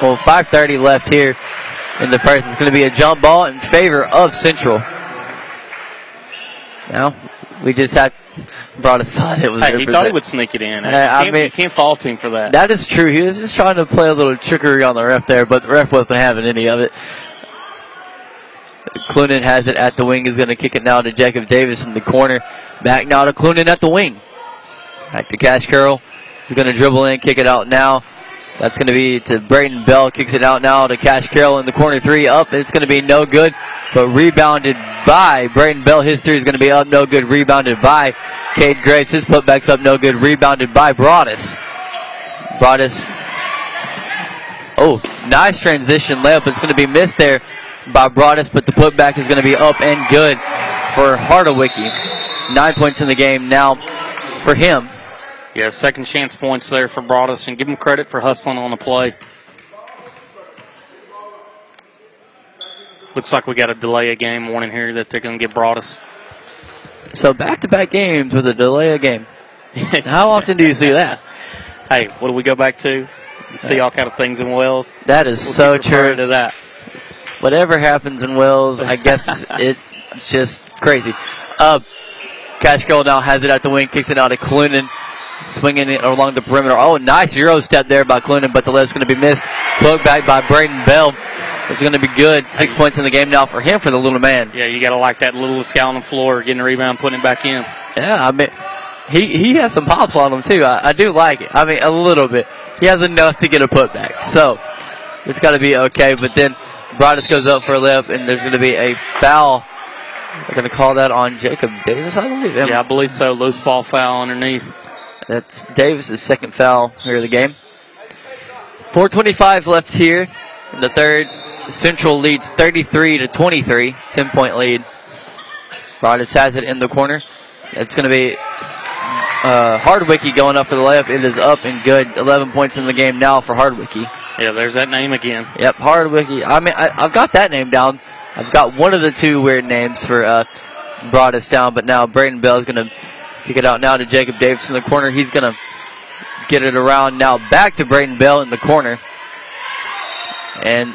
well, 5:30 left here in the first. It's going to be a jump ball in favor of Central. Now, we just had brought a thought it was. Hey, he thought he would sneak it in. I mean- you can't fault him for that. That is true. He was just trying to play a little trickery on the ref there, but the ref wasn't having any of it. Clunan has it at the wing. Is going to kick it now to Jacob Davis in the corner. Back now to Clunan at the wing. Back to Cash Carroll. He's going to dribble in, kick it out now. That's going to be to Braden Bell. Kicks it out now to Cash Carroll in the corner three. Up. It's going to be no good, but rebounded by Braden Bell. His three is going to be up, no good. Rebounded by Cade Graves. His putback's up, no good. Rebounded by Broadus. Broadus. Oh, nice transition layup. It's going to be missed there by Broadus, but the putback is going to be up and good for Hardwicky. Nine points in the game now for him. Yeah, second chance points there for Broadus, and give him credit for hustling on the play. Looks like we got a delay a game warning here that they're going to get Broadus. So back to back games with a delay of game. How often do you see that? Hey, what do we go back to? You see all kind of things in Wells. That is We'll so true. To that. Whatever happens in Wells, I guess it's just crazy. Uh, Cash Carroll now has it at the wing, kicks it out to Clunan, swinging it along the perimeter. Oh, nice Euro step there by Clunan, but the left's going to be missed. Put back by Braden Bell. It's going to be good. Six points in the game now for him for the little man. Yeah, you got to like that little guy on the floor getting a rebound, putting it back in. Yeah, I mean, he he has some pops on him too. I, I do like it. I mean, a little bit. He has enough to get a putback, so it's got to be okay. But then Broadus goes up for a lip, and there's going to be a foul. They're going to call that on Jacob Davis, I believe. Yeah, I believe so. Loose ball foul underneath. That's Davis's second foul here of the game. 4:25 left here in the third. Central leads 33 to 23, 10 point lead. Broadus has it in the corner. It's going to be uh, Hardwicky going up for the layup. It is up and good. 11 points in the game now for Hardwicky. Yeah, there's that name again. Yep, Hardwicky. I mean, I, I've got that name down. I've got one of the two weird names for uh, Broadus down, but now Braden Bell is going to kick it out now to Jacob Davis in the corner. He's going to get it around now back to Braden Bell in the corner. And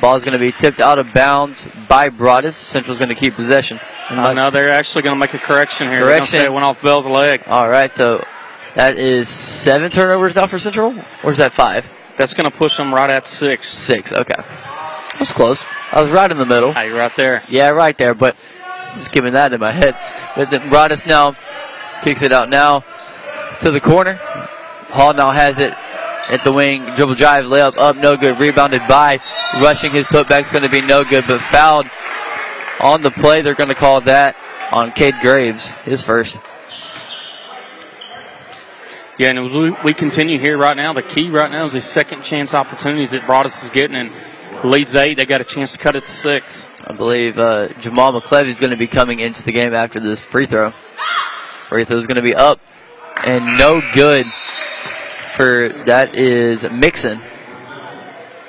Ball's going to be tipped out of bounds by Broadus. Central's going to keep possession. Uh, no, they're actually going to make a correction here. They're Correction. say it went off Bell's leg. All right, so that is seven turnovers now for Central, or is that five? That's going to push them right at six. Six. Okay, that's close. I was right in the middle. Hey, right there. Yeah, right there. But just giving that in my head. But then Broadus now kicks it out now to the corner. Hall now has it at the wing. Dribble drive, layup up, no good. Rebounded by. Rushing his putback's going to be no good, but fouled on the play. They're going to call that on Cade Graves, his first. Yeah, and we, we continue here right now, the key right now is the second chance opportunities that Broadus is getting, and leads eight. They got a chance to cut it to six. I believe uh, Jamal McClevey is going to be coming into the game after this free throw. Free throw is going to be up and no good for that is Mixon.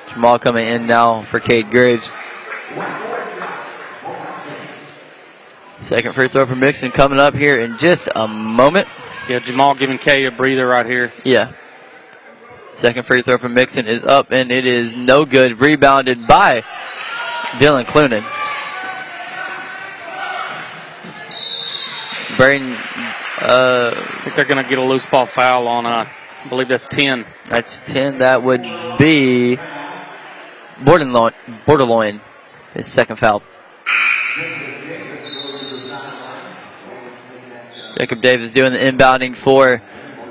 Jamal coming in now for Cade Graves. Second free throw for Mixon coming up here in just a moment. Yeah, Jamal giving Kay a breather right here. Yeah. Second free throw from Mixon is up and it is no good. Rebounded by Dylan Clunan. Braden, uh, I think they're going to get a loose ball foul on, uh, I believe that's 10. that's 10. That would be Borderloin, Borderloin his second foul. Jacob Davis doing the inbounding for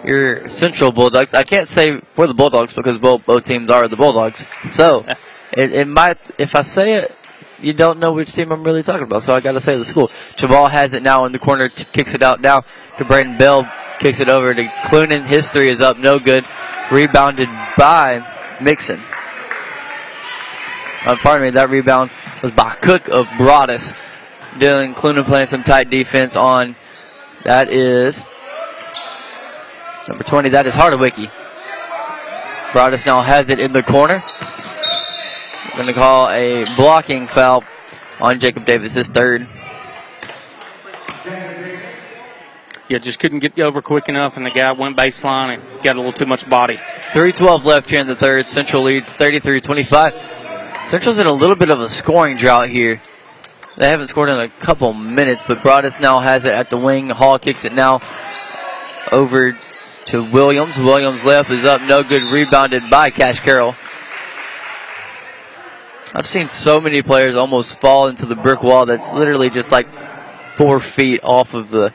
your Central Bulldogs. I can't say for the Bulldogs because both, both teams are the Bulldogs. So it, it might, if I say it, you don't know which team I'm really talking about. So I got to say the school. Jamal has it now in the corner, kicks it out now to Braden Bell, kicks it over to Clunan. His three is up, no good. Rebounded by Mixon. Uh, pardon me, that rebound was by Cook of Broadus. Dylan Clunan playing some tight defense on. That is number 20. That is Hardwicky. Broadus now has it in the corner. Going to call a blocking foul on Jacob Davis, his third. Yeah, just couldn't get over quick enough, and the guy went baseline and got a little too much body. 312 left here in the third. Central leads 33 25. Central's in a little bit of a scoring drought here. They haven't scored in a couple minutes, but Broadus now has it at the wing. Hall kicks it now over to Williams. Williams left is up, no good. Rebounded by Cash Carroll. I've seen so many players almost fall into the brick wall that's literally just like four feet off of the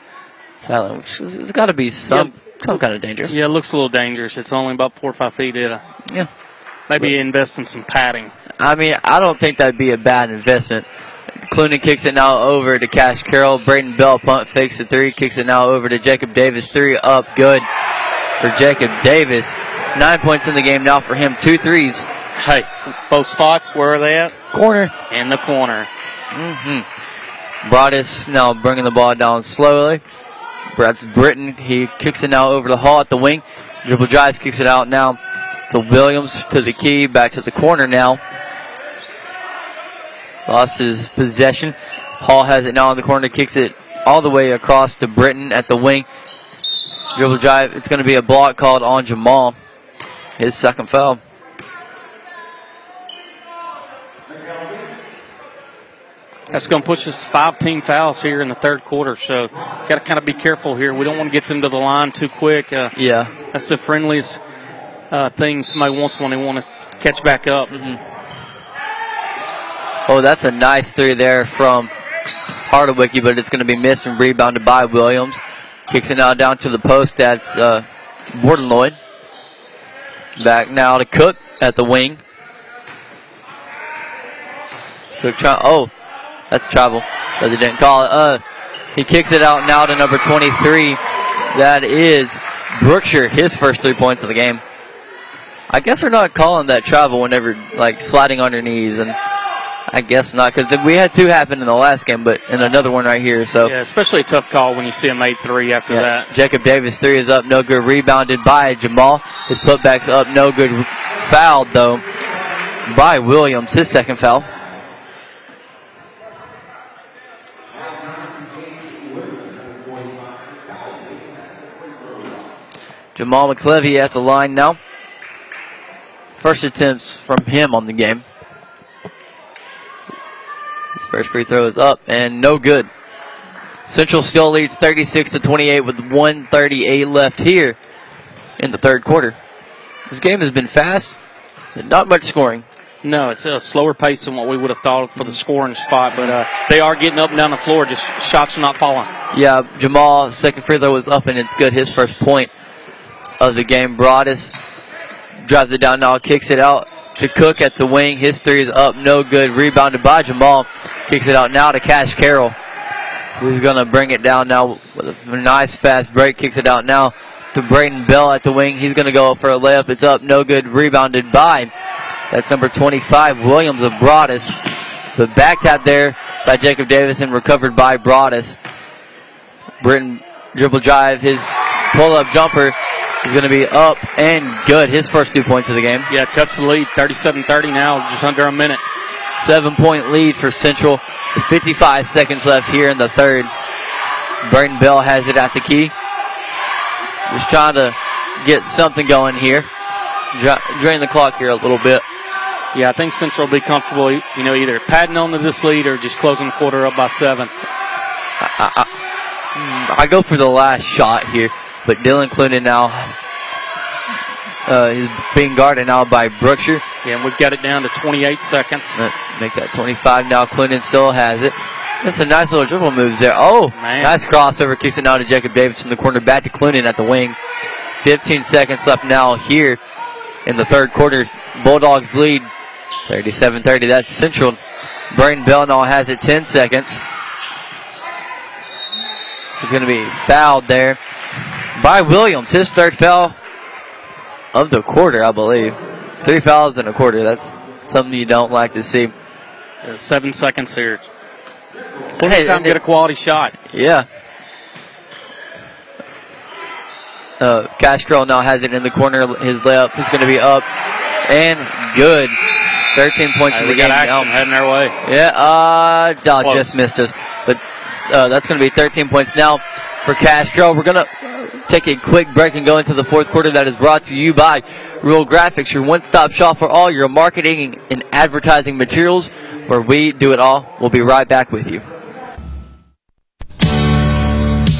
sideline, which is, it's got to be some some kind of dangerous. Yeah, it looks a little dangerous. It's only about four or five feet. It, Yeah. maybe invest in some padding. I mean, I don't think that'd be a bad investment. Clooney kicks it now over to Cash Carroll. Braden Bell punt fakes the three, kicks it now over to Jacob Davis. Three up, good for Jacob Davis. Nine points in the game now for him. Two threes. Hey, both spots, where are they at? Corner. In the corner. Mm-hmm. Broadus now bringing the ball down slowly. That's Britton. He kicks it now over the Hall at the wing. Dribble drives, kicks it out now to Williams to the key, back to the corner now. Lost his possession. Hall has it now in the corner, kicks it all the way across to Britton at the wing. Dribble drive. It's going to be a block called on Jamal. His second foul. That's going to push us to five team fouls here in the third quarter. So, got to kind of be careful here. We don't want to get them to the line too quick. Uh, Yeah. That's the friendliest uh, thing somebody wants when they want to catch back up. Oh, that's a nice three there from Hardwicky, but it's going to be missed and rebounded by Williams. Kicks it now down to the post. That's uh, Borden Lloyd. Back now to Cook at the wing. Cook try. Oh, that's travel, but they didn't call it. Uh, he kicks it out now to number 23. That is Brookshire, his first three points of the game. I guess they're not calling that travel whenever like sliding on your knees, and I guess not because we had two happen in the last game, but and another one right here. So Yeah, especially a tough call when you see him 8 3 after yeah, that. Jacob Davis three is up, no good. Rebounded by Jamal. His putback's up, no good. Fouled though by Williams, his second foul. Jamal McClevey at the line now. First attempts from him on the game. His first free throw is up and no good. Central still leads 36 to 28 with 138 left here in the third quarter. This game has been fast, but not much scoring. No, it's a slower pace than what we would have thought for the scoring spot, but uh, they are getting up and down the floor. Just shots not falling. Yeah, Jamal, second free throw was up and it's good. His first point of the game. Broadus drives it down now, kicks it out to Cook at the wing. His three is up, no good. Rebounded by Jamal. Kicks it out now to Cash Carroll, who's going to bring it down now with a nice fast break. Kicks it out now to Braden Bell at the wing. He's going to go for a layup. It's up, no good. Rebounded by that's number 25, Williams of Broadus. The back tap there by Jacob Davison, recovered by Broadus. Britton dribble drive, his pull up jumper is going to be up and good. His first two points of the game. Yeah, cuts the lead 37 30 now, just under a minute. Seven point lead for Central. 55 seconds left here in the third. Braden Bell has it at the key. Just trying to get something going here. Drain the clock here a little bit. Yeah, I think Central will be comfortable, you know, either padding on to this lead or just closing the quarter up by seven. I, I, I mm, go for the last shot here, but Dylan Clinton now uh, is being guarded now by Brookshire. Yeah, and we've got it down to 28 seconds. Uh, make that 25 now. Clinton still has it. That's a nice little dribble moves there. Oh, Man. nice crossover. Kicks it now to Jacob Davis in the corner. Back to Clinton at the wing. 15 seconds left now here in the third quarter. Bulldogs lead 37 30. That's Central. Braden Bell now has it 10 seconds. He's going to be fouled there by Williams. His third foul of the quarter, I believe. Three fouls in a quarter. That's something you don't like to see. Seven seconds here. Plenty hey, time to get a quality shot. Yeah. Uh, Cash Carroll now has it in the corner. His layup is going to be up and good. 13 points hey, in the we game. got action now. heading our way. Yeah, uh, Doc just missed us. But uh, that's going to be 13 points now for Cash Carroll. We're going to take a quick break and go into the fourth quarter that is brought to you by Real Graphics, your one stop shop for all your marketing and advertising materials, where we do it all. We'll be right back with you.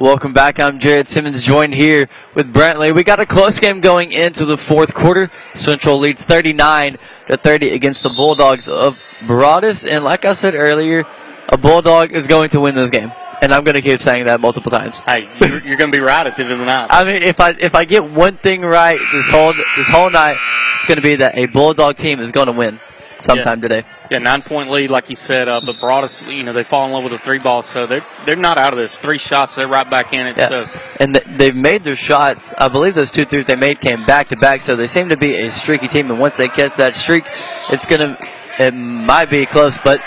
Welcome back. I'm Jared Simmons, joined here with Brantley. We got a close game going into the fourth quarter. Central leads 39 to 30 against the Bulldogs of Broadus. And like I said earlier, a Bulldog is going to win this game. And I'm going to keep saying that multiple times. Hey, you're, you're going to be right at the end of the night. I mean, if I if I get one thing right this whole this whole night, it's going to be that a Bulldog team is going to win sometime yeah. today. Yeah, nine point lead, like you said. Uh, but Broadus, you know, they fall in love with the three ball, so they're they're not out of this. Three shots, they're right back in it. Yeah. So. And th- they've made their shots. I believe those two threes they made came back to back, so they seem to be a streaky team. And once they catch that streak, it's gonna it might be close, but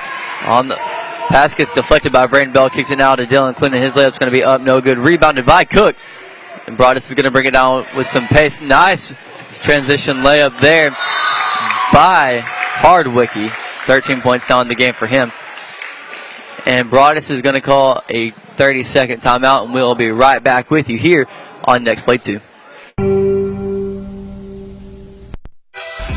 on the pass gets deflected by Braden Bell, kicks it now to Dylan Clinton. His layup's gonna be up, no good. Rebounded by Cook, and Broadus is gonna bring it down with some pace. Nice transition layup there by Hardwicky. 13 points down in the game for him. And Broadus is going to call a 30 second timeout, and we'll be right back with you here on Next Play 2.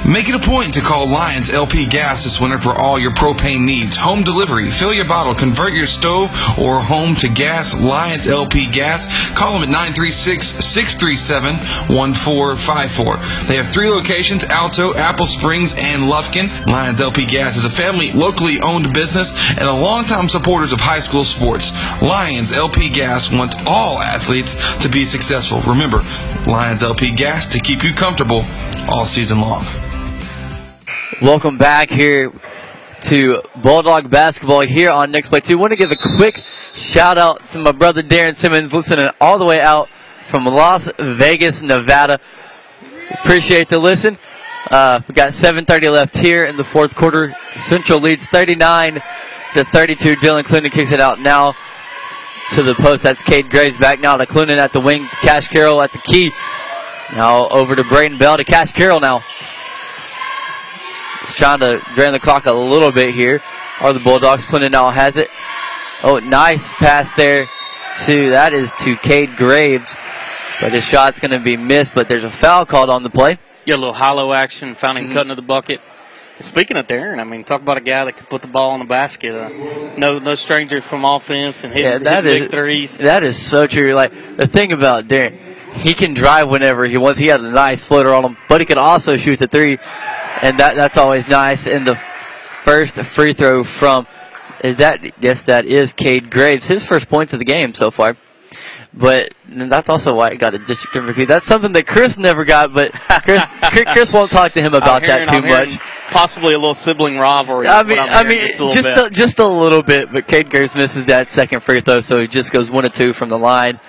Make it a point to call Lions LP Gas this winter for all your propane needs. Home delivery, fill your bottle, convert your stove or home to gas. Lions LP Gas. Call them at 936 637 1454. They have three locations Alto, Apple Springs, and Lufkin. Lions LP Gas is a family, locally owned business and a longtime supporters of high school sports. Lions LP Gas wants all athletes to be successful. Remember, Lions LP Gas to keep you comfortable all season long. Welcome back here to Bulldog Basketball here on Next Play 2. want to give a quick shout out to my brother Darren Simmons listening all the way out from Las Vegas, Nevada. Appreciate the listen. Uh, we got 7.30 left here in the fourth quarter. Central leads 39 to 32. Dylan Clunan kicks it out now to the post. That's Cade Graves back now to Clunan at the wing. Cash Carroll at the key. Now over to Braden Bell to Cash Carroll now. He's trying to drain the clock a little bit here. Are the Bulldogs. Clinton now has it. Oh, nice pass there to, that is to Cade Graves. But his shot's going to be missed, but there's a foul called on the play. Yeah, a little hollow action, found him cutting to the bucket. Speaking of Darren, I mean, talk about a guy that could put the ball in the basket. Uh, no, no stranger from offense and hitting, Yeah, that hitting is big threes. that is so true. Like the thing about Darren, he can drive whenever he wants. He has a nice floater on him, but he can also shoot the three, and that that's always nice. And the first free throw from is that yes, that is Cade Graves, his first points of the game so far. But that's also why he got a district MVP. That's something that Chris never got, but Chris Chris won't talk to him about I'm that hearing- too I'm much. Possibly a little sibling rivalry. I mean, I hearing, mean, just a just a, just a little bit. But Cade Graves misses that second free throw, so he just goes one or two from the line.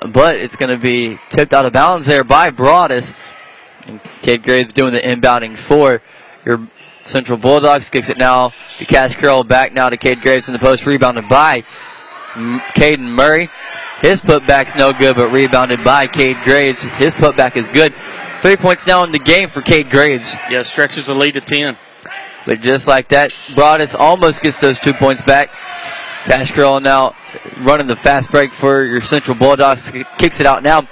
But it's going to be tipped out of bounds there by Broadus. And Cade Graves doing the inbounding for your Central Bulldogs. Kicks it now to Cash Carroll. Back now to Cade Graves in the post. Rebounded by Caden Murray. His putback's no good, but rebounded by Cade Graves. His putback is good. Three points now in the game for Cade Graves. yeah, stretches the lead to 10. But just like that, Broadus almost gets those two points back. Cash Carroll now running the fast break for your Central Bulldogs. Kicks it out now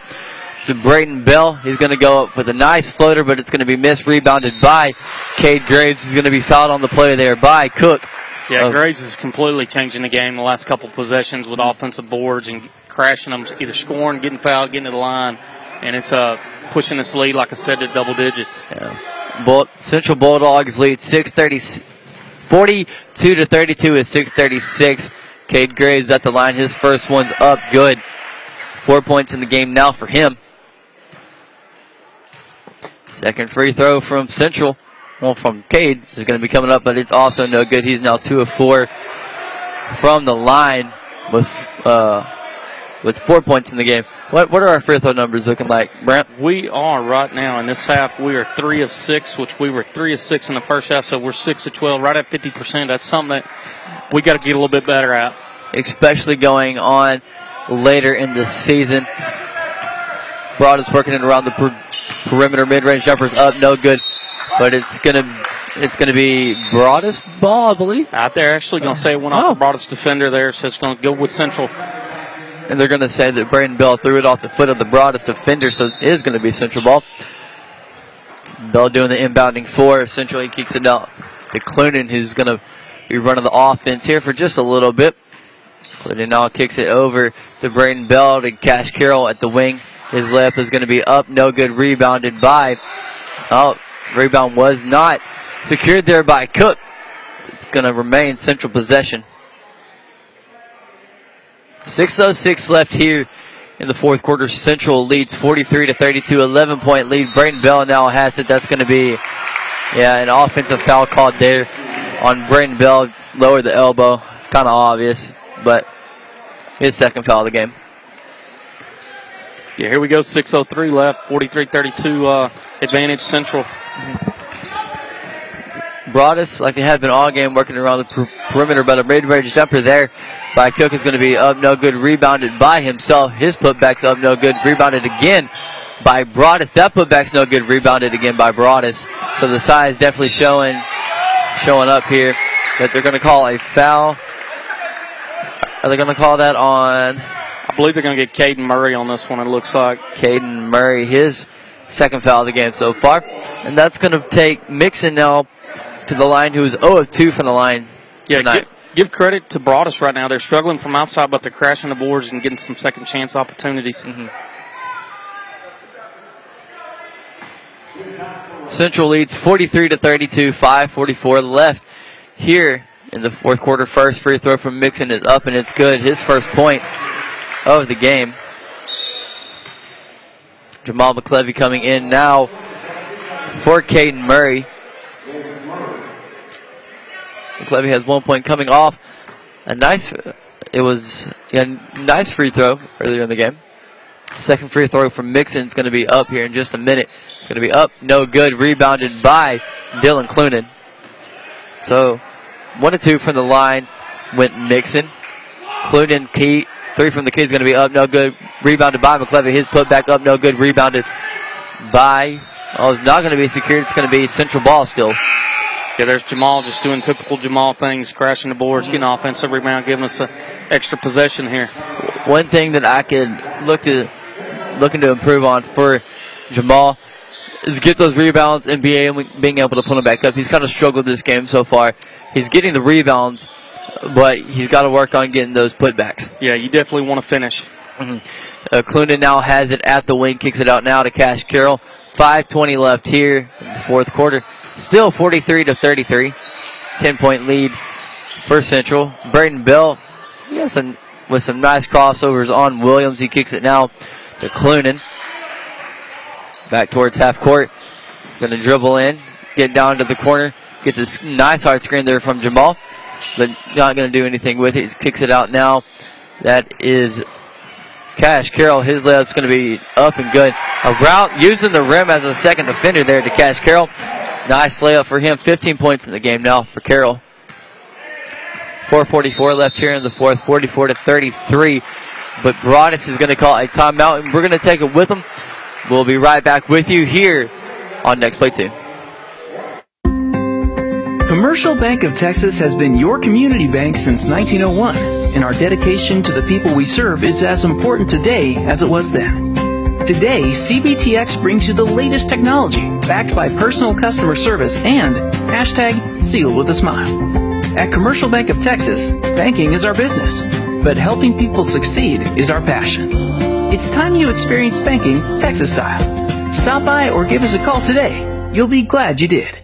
to Braden Bell. He's going to go up with a nice floater, but it's going to be missed. Rebounded by Cade Graves. He's going to be fouled on the play there by Cook. Yeah, Oh. Graves is completely changing the game the last couple possessions with offensive boards and crashing them, either scoring, getting fouled, getting to the line, and it's uh, pushing this lead, like I said, to double digits. Yeah. Bull- Central Bulldogs lead 630, 42 to 32 is 636. Cade Graves at the line. His first one's up good. Four points in the game now for him. Second free throw from Central. Well, from Cade is going to be coming up, but it's also no good. He's now two of four from the line with uh, with four points in the game. What what are our free throw numbers looking like, Brent? We are right now in this half. We are three of six, which we were three of six in the first half, so we're six of twelve, right at fifty percent. That's something that we got to get a little bit better at. especially going on later in the season. Broadus working it around the per- perimeter, mid-range jumpers up, no good. But it's gonna, it's gonna be Broadus ball, I believe. Out there, actually going to say it went off the oh. Broadus defender there, so it's going to go with Central. And they're gonna say that Braden Bell threw it off the foot of the Broadus defender, so it is gonna be Central ball. Bell doing the inbounding for Central. He kicks it out to Clunan, who's gonna be running the offense here for just a little bit. Now kicks it over to Braden Bell to Cash Carroll at the wing. His left is going to be up, no good, rebounded by. Oh, rebound was not secured there by Cook. It's going to remain central possession. 6.06 left here in the fourth quarter. Central leads 43 to 32, 11 point lead. Braden Bell now has it. That's going to be, yeah, an offensive foul called there on Braden Bell. Lowered the elbow. It's kind of obvious, but his second foul of the game. Yeah, here we go. 6.03 left, 43 32 uh, advantage Central. Broadus, like they had been all game, working around the per- perimeter, but a mid-range jumper there by Cook is going to be up no good, rebounded by himself. His putback's up no good, rebounded again by Broadus. That putback's no good, rebounded again by Broadus. So the size definitely showing showing up here. That they're going to call a foul. Are they going to call that on? I believe they're going to get Caden Murray on this one, it looks like. Caden Murray, his second foul of the game so far. And that's going to take Mixon now to the line, who is 0 of 2 from the line Yeah, tonight. give, give credit to Broadus right now. They're struggling from outside, but they're crashing the boards and getting some second chance opportunities. Mm-hmm. Central leads 43 to 32, 5:44 left here in the fourth quarter. First free throw from Mixon is up and it's good. His first point of the game. Jamal McClevy coming in now for Caden Murray. McClevy has one point coming off. A nice, it was a nice free throw earlier in the game. Second free throw from Mixon is going to be up here in just a minute. It's going to be up, no good. Rebounded by Dylan Clunan. So, one to two from the line went Mixon. Clunan key three from the key is going to be up, no good. Rebounded by McClevy. His put back up, no good. Rebounded by. Oh, it's not going to be secured. It's going to be central ball still. Yeah, there's Jamal just doing typical Jamal things, crashing the boards, getting offensive rebound, giving us an extra possession here. One thing that I could look to looking to improve on for Jamal is get those rebounds and be able, being able to put them back up. He's kind of struggled this game so far. He's getting the rebounds, but he's got to work on getting those putbacks. Yeah, you definitely want to finish. Mm-hmm. Uh, Clunan now has it at the wing, kicks it out now to Cash Carroll. 5:20 left here in the fourth quarter. Still 43 to 33. 10 point lead for Central. Braden Bell he some, with some nice crossovers on Williams. He kicks it now to Clunan. Back towards half court. To dribble in, get down to the corner. Gets a nice hard screen there from Jamal, but not to do anything with it. He kicks it out now. That is Cash Carroll. His layup's to be up and good. A route using the rim as a second defender there to Cash Carroll. Nice layup for him. 15 points in the game now for Carroll. 4:44 left here in the fourth. 44 to 33. But Broadus is going to call a timeout, and we're going to take it with him. We'll be right back with you here on Next Play 2. Commercial Bank of Texas has been your community bank since 1901, and our dedication to the people we serve is as important today as it was then. Today, CBTX brings you the latest technology backed by personal customer service and hashtag sealed with a smile. At Commercial Bank of Texas, banking is our business, but helping people succeed is our passion. It's time you experience banking Texas style. Stop by or give us a call today. You'll be glad you did.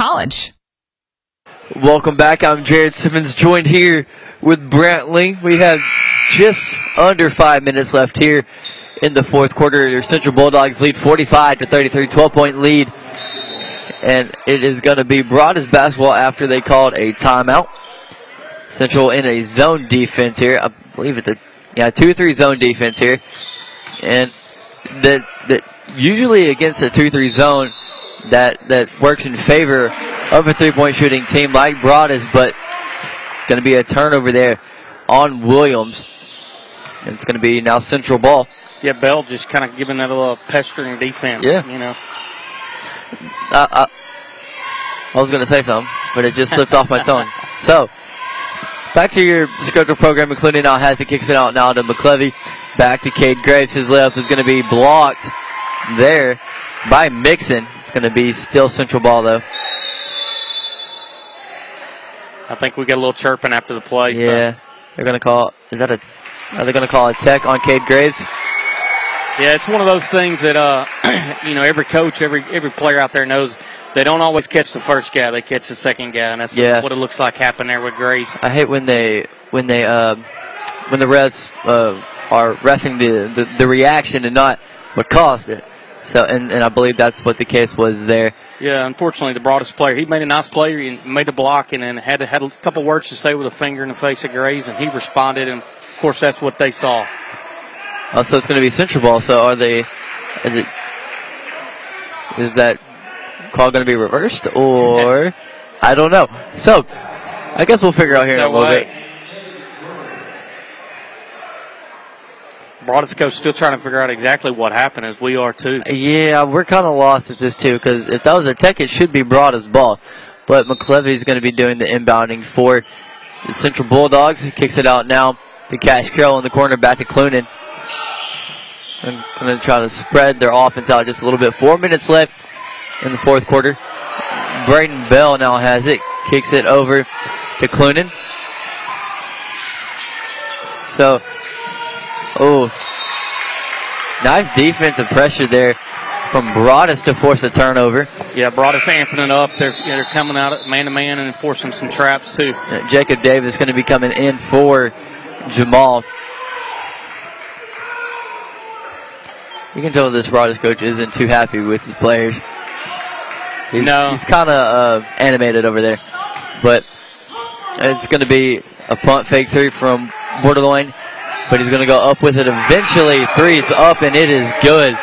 Welcome back. I'm Jared Simmons, joined here with Brantley. We have just under five minutes left here in the fourth quarter. Your Central Bulldogs lead 45 to 33, 12 point lead. And it is going to be Broadus basketball after they called a timeout. Central in a zone defense here. I believe it's a yeah, two three zone defense here. And that that usually against a two three zone that that works in favor of a three point shooting team like Broadus, but going to be a turnover there on Williams. And it's going to be now central ball. Yeah, Bell just kind of giving that a little pestering defense. Yeah. You know. Uh, uh, I was going to say something, but it just slipped off my tongue. So, back to your descriptive program. McClendon now has it, kicks it out now to McClevy. Back to Cade Graves. His layup is going to be blocked there by Mixon. It's going to be still central ball, though. I think we got a little chirping after the play. Yeah. So. They're going to call, is that a, are they going to call a tech on Cade Graves? Yeah, it's one of those things that, uh, you know, every coach, every every player out there knows they don't always catch the first guy; they catch the second guy, and that's Yeah. what it looks like happened there with Graves. I hate when they when they uh, when the refs uh, are refing the, the, the reaction and not what caused it. So and, and I believe that's what the case was there. Yeah, unfortunately, the Broadus player. He made a nice play and made a block, and then had to, had a couple words to say with a finger in the face of Graves, and he responded. And of course, that's what they saw. Oh, so it's going to be central ball. So are they? Is it? Is that call going to be reversed or? I don't know. So I guess we'll figure out here in a little way. bit. Broadus coach still trying to figure out exactly what happened, as we are too. Yeah, we're kind of lost at this too because if that was a tech, it should be Broadus ball. But McClevy's going to be doing the inbounding for the Central Bulldogs. He kicks it out now to Cash Carroll in the corner, back to Clunan. And going to try to spread their offense out just a little bit. Four minutes left in the fourth quarter. Braden Bell now has it, kicks it over to Clunan. So, oh, nice defensive pressure there from Broadus to force a turnover. Yeah, Broadus amping it up. They're, they're coming out man to man and enforcing some traps too. Uh, Jacob Davis going to be coming in for Jamal. You can tell this Broadus coach isn't too happy with his players. He's, No. he's kind of uh, animated over there. But it's going to be a punt fake three from Borderline. But he's going to go up with it eventually. Three is up, and it is good.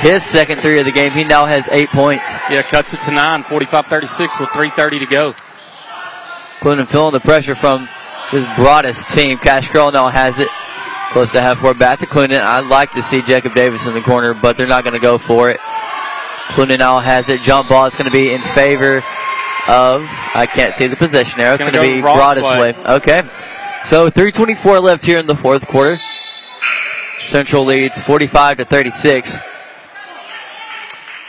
His second three of the game. He now has eight points. Yeah, cuts it to nine, 45-36 with 3:30 to go. Clinton feeling the pressure from this Broadus team. Cash Carroll now has it. Close to half court back to Clunan. I'd like to see Jacob Davis in the corner, but they're not going to go for it. Clunan now has it. Jump ball is going to be in favor of, I can't see the position there. It's Gonna going to be Broadus way. way. Okay. So 324 left here in the fourth quarter. Central leads 45 to 36.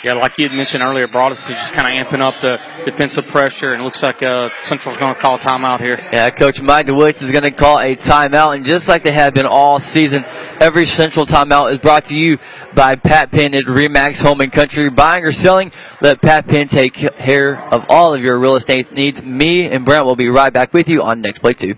Yeah, like you had mentioned earlier, Broadus is just kind of amping up the defensive pressure, and it looks like uh, Central's going to call a timeout here. Yeah, Coach Mike DeWitz is going to call a timeout, and just like they have been all season, every Central timeout is brought to you by Pat Penn at Remax Home and Country. Buying or selling, let Pat Penn take care of all of your real estate needs. Me and Brent will be right back with you on Next Play 2.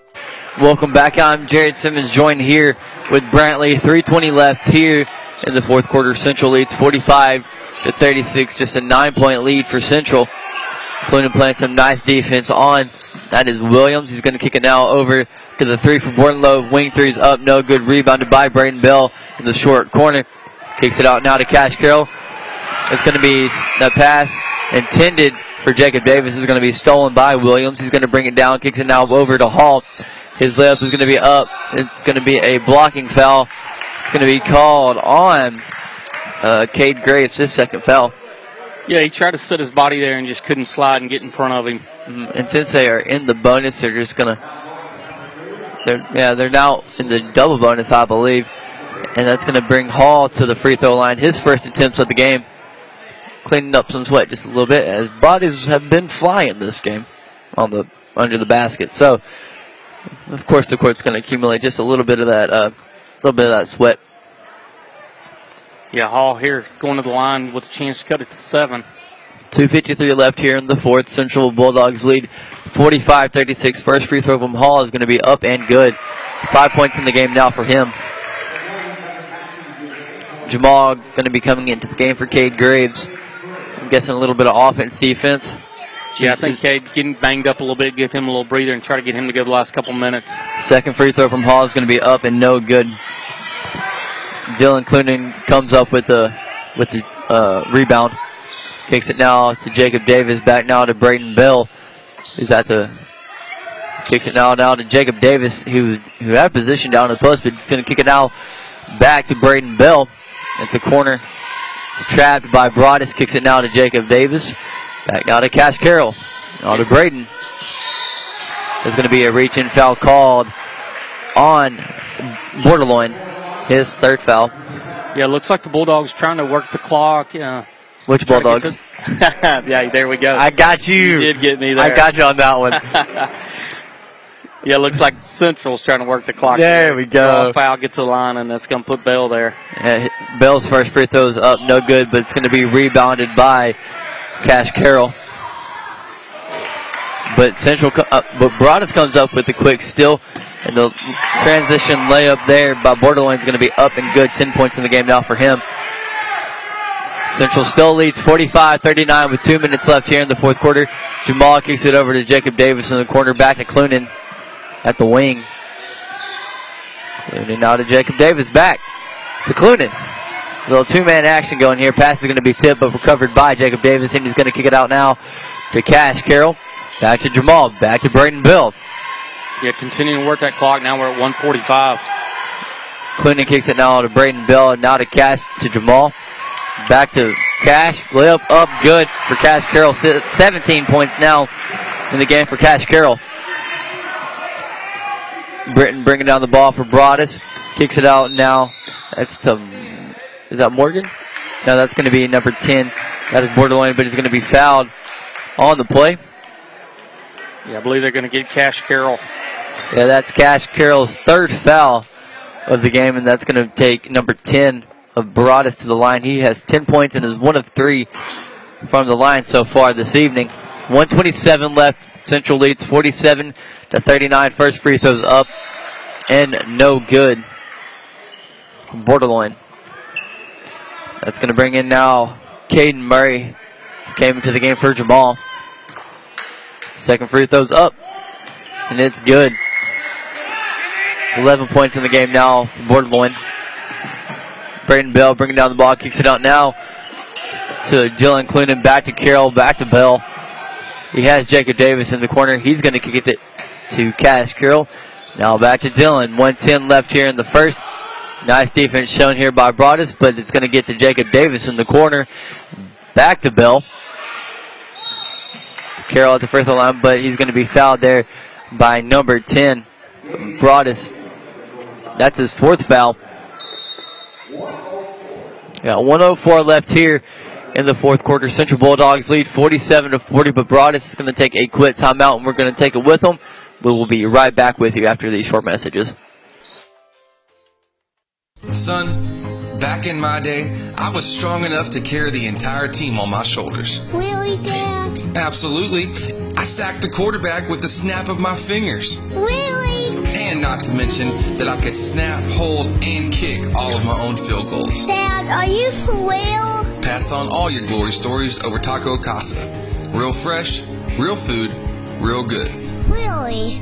Welcome back. I'm Jared Simmons, joined here with Brantley. 320 left here in the fourth quarter. Central leads 45 to 36, just a nine point lead for Central. Clinton playing some nice defense on. That is Williams. He's going to kick it now over to the three from Bordenlow. Wing three's up, no good. Rebounded by Braden Bell in the short corner. Kicks it out now to Cash Carroll. It's going to be the pass intended for Jacob Davis is going to be stolen by Williams. He's going to bring it down, kicks it now over to Hall. His layup is going to be up. It's going to be a blocking foul. It's going to be called on uh, Cade Graves, his second foul. Yeah, he tried to set his body there and just couldn't slide and get in front of him. Mhm. And since they are in the bonus, they're just going to. They're, yeah, they're now in the double bonus, I believe. And that's going to bring Hall to the free throw line. His first attempts of the game. Cleaning up some sweat just a little bit as bodies have been flying this game on the under the basket. So, of course, the court's going to accumulate just a little bit of that, uh, little bit of that sweat. Yeah, Hall here going to the line with a chance to cut it to seven. 2.53 left here in the fourth. Central Bulldogs lead 45 36. First free throw from Hall is going to be up and good. Five points in the game now for him. Jamal going to be coming into the game for Cade Graves. I'm guessing a little bit of offense, defense. Yeah, I think Cade getting banged up a little bit, give him a little breather, and try to get him to go the last couple minutes. Second free throw from Hall is going to be up and no good. Dylan Clunan comes up with the with the uh, rebound. Kicks it now to Jacob Davis. Back now to Braden Bell. He's at the kicks it now now to Jacob Davis, who's who had position down in the post, but he's going to kick it now back to Braden Bell at the corner. He's trapped by Broadus. Kicks it now to Jacob Davis. Back now to Cash Carroll. Now to Braden. There's going to be a reach in foul called on Borderline. His third foul. Yeah, looks like the Bulldogs trying to work the clock. Uh, Which to Bulldogs? to- yeah, there we go. I got you. You did get me there. I got you on that one. Yeah, looks like Central's trying to work the clock. There we go. A foul, gets to the line, and that's going to put Bell there. Uh, Bell's first free throw is up, no good, but it's going to be rebounded by Cash Carroll. But Central, uh, but Broadus comes up with a quick steal, and the transition layup there by Borderline is going to be up and good. Ten points in the game now for him. Central still leads 45-39 with two minutes left here in the fourth quarter. Jamal kicks it over to Jacob Davis in the corner, back to Clunan at the wing. Clunan now to Jacob Davis, back to Clunan. Little two-man action going here. Pass is going to be tipped, but recovered by Jacob Davis, and he's going to kick it out now to Cash Carroll. Back to Jamal, back to Braden Bell. Yeah, continuing to work that clock. Now we're at 145. Clinton kicks it now to Braden Bell, now to Cash to Jamal. Back to Cash, layup up, good for Cash Carroll. 17 points now in the game for Cash Carroll. Britton bringing down the ball for Broadus. Kicks it out now. That's to, is that Morgan? No, that's going to be number 10. That is borderline, but he's going to be fouled on the play. Yeah, I believe they're going to get Cash Carroll. Yeah, that's Cash Carroll's third foul of the game, and that's going to take number 10 of Broadus to the line. He has 10 points and is one of three from the line so far this evening. 127 left. Central leads 47 to 39. First free throws up and no good. Borderline. That's going to bring in now Caden Murray. Came into the game for Jamal. Second free throws up, and it's good. 11 points in the game now for Borderline. Braden Bell bringing down the ball, kicks it out now to Dylan Clunan, back to Carroll, back to Bell. He has Jacob Davis in the corner. He's going to kick it to Cash Carroll. Now back to Dylan. 110 left here in the first. Nice defense shown here by Broadus, but it's going to get to Jacob Davis in the corner. Back to Bell. Carroll at the free throw line, but he's going to be fouled there by number 10, Broadus. That's his fourth foul. Got 104 left here in the fourth quarter. Central Bulldogs lead 47 to 40, but Broadus is going to take a quick timeout, and we're going to take it with them. We will be right back with you after these short messages. Son, back in my day, I was strong enough to carry the entire team on my shoulders. Really, Dad? Absolutely. I sacked the quarterback with the snap of my fingers. Really? And not to mention that I could snap, hold, and kick all of my own field goals. Dad, are you for real? Pass on all your glory stories over Taco Casa. Real fresh, real food, real good. Really?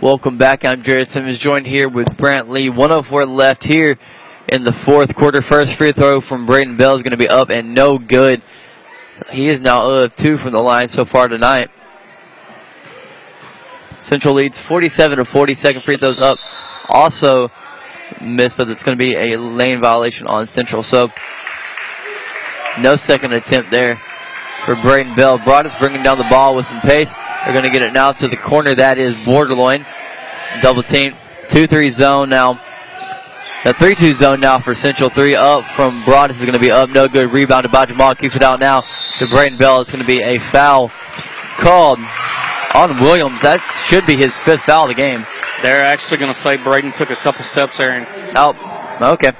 Welcome back. I'm Jared Simmons, joined here with Brantley. 104 left here in the fourth quarter. First free throw from Braden Bell is going to be up and no good. He is now 0 of 2 from the line so far tonight. Central leads 47 to 40. Second free throws up. Also missed, but it's going to be a lane violation on Central. So no second attempt there for Braden Bell. Broadus bringing down the ball with some pace. They're going to get it now to the corner. That is Borderline. Double team. 2 3 zone now. The 3 2 zone now for Central. 3 up from Broadus is going to be up. No good. Rebounded by Jamal. Keeps it out now to Braden Bell. It's going to be a foul called on Williams. That should be his fifth foul of the game. They're actually going to say Braden took a couple steps there. and Oh, okay.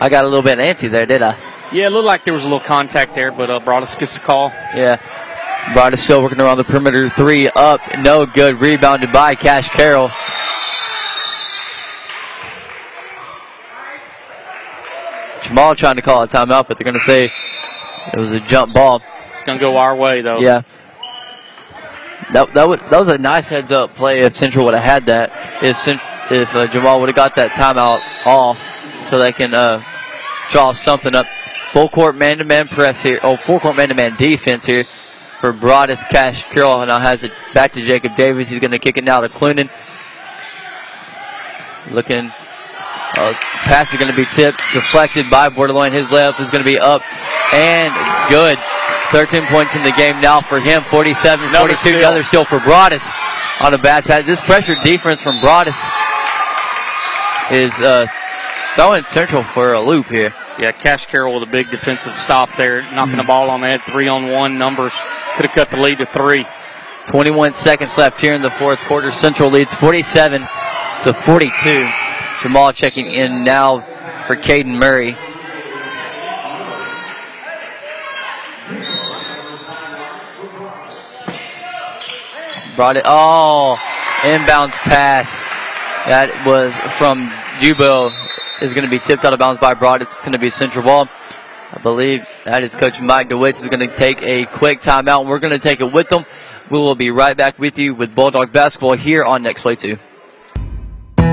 I got a little bit antsy there, did I? Yeah, it looked like there was a little contact there, but uh, Broadus gets the call. Yeah. Broadus still working around the perimeter. Three up, no good. Rebounded by Cash Carroll. Jamal trying to call a timeout, but they're going to say it was a jump ball. It's going to go our way, though. Yeah. That, that, would, that was a nice heads up play if Central would have had that. If Cent- if uh, Jamal would have got that timeout off so they can uh, draw something up. Full court man to man press here. Oh, full court man to man defense here for Broadus Cash Carroll. Now has it back to Jacob Davis. He's going to kick it now to Clunan. Looking. Uh, pass is going to be tipped, deflected by Borderline. His layup is going to be up and good. 13 points in the game now for him. 47 Another 42. steal. Another steal for Broadus on a bad pass. This pressure defense from Broadus is uh, throwing Central for a loop here. Yeah, Cash Carroll with a big defensive stop there, knocking the ball on the head. Three on one numbers could have cut the lead to three. 21 seconds left here in the fourth quarter. Central leads 47 to 42. Jamal checking in now for Caden Murray. Brought it. Oh, inbounds pass. That was from Jubo. Is going to be tipped out of bounds by Broadus. It's going to be a central ball. I believe that is Coach Mike DeWitz is going to take a quick timeout. We're going to take it with them. We will be right back with you with Bulldog basketball here on Next Play 2.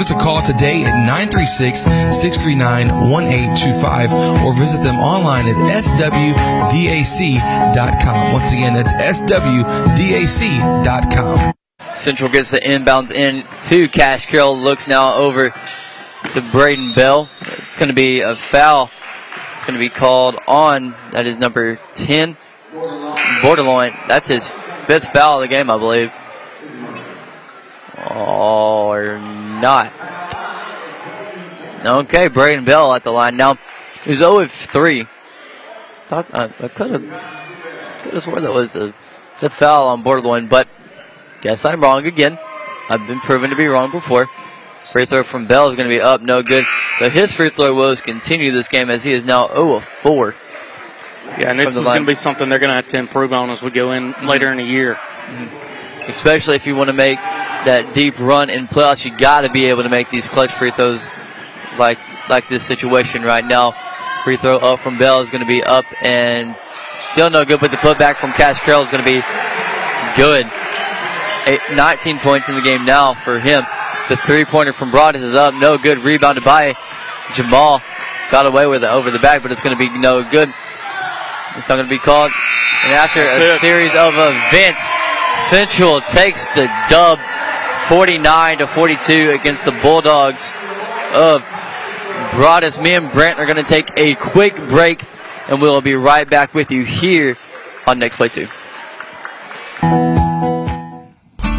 us a call today at 936-639-1825 or visit them online at swdac.com. Once again, that's swdac.com. Central gets the inbounds in to Cash Carroll. Looks now over to Braden Bell. It's going to be a foul. It's going to be called on. That is number 10. Borderline. That's his fifth foul of the game, I believe. Or not. Okay, Braden Bell at the line. Now, he's 0 of 3. Thought, uh, I could have could have sworn that was the fifth foul on borderline, but guess I'm wrong again. I've been proven to be wrong before. Free throw from Bell is going to be up, no good. So his free throw woes continue this game as he is now 0 of 4. Yeah, and this is going to be something they're going to have to improve on as we go in later in the year. Mm-hmm. Especially if you want to make that deep run in playoffs, you got to be able to make these clutch free throws like like this situation right now. Free throw up from Bell is going to be up and still no good, but the putback from Cash Carroll is going to be good. Eight, 19 points in the game now for him. The three pointer from Broadus is up, no good. Rebounded by Jamal. Got away with it over the back, but it's going to be no good. It's not going to be called. And after a series of events, Central takes the dub 49 to 42 against the Bulldogs of Broadus. Me and Brent are going to take a quick break, and we'll be right back with you here on Next Play 2.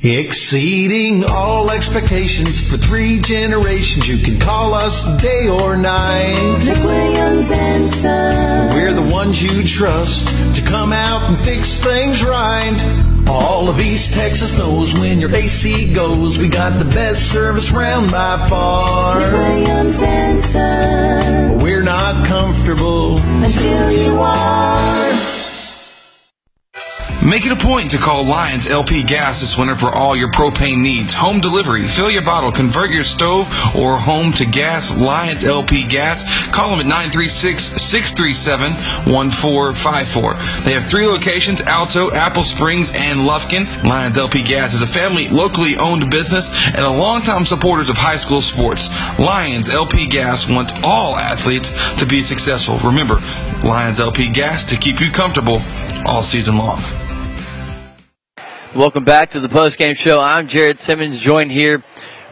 Exceeding all expectations for three generations. You can call us day or night. McWilliams and Son. We're the ones you trust to come out and fix things right. All of East Texas knows when your AC goes, we got the best service round by far. McWilliams and Son. We're not comfortable until you are. Make it a point to call Lions LP Gas this winter for all your propane needs. Home delivery, fill your bottle, convert your stove or home to gas. Lions LP Gas. Call them at 936-637-1454. They have three locations, Alto, Apple Springs, and Lufkin. Lions LP Gas is a family, locally owned business and a longtime supporters of high school sports. Lions LP Gas wants all athletes to be successful. Remember, Lions LP Gas to keep you comfortable all season long. Welcome back to the post-game show. I'm Jared Simmons, joined here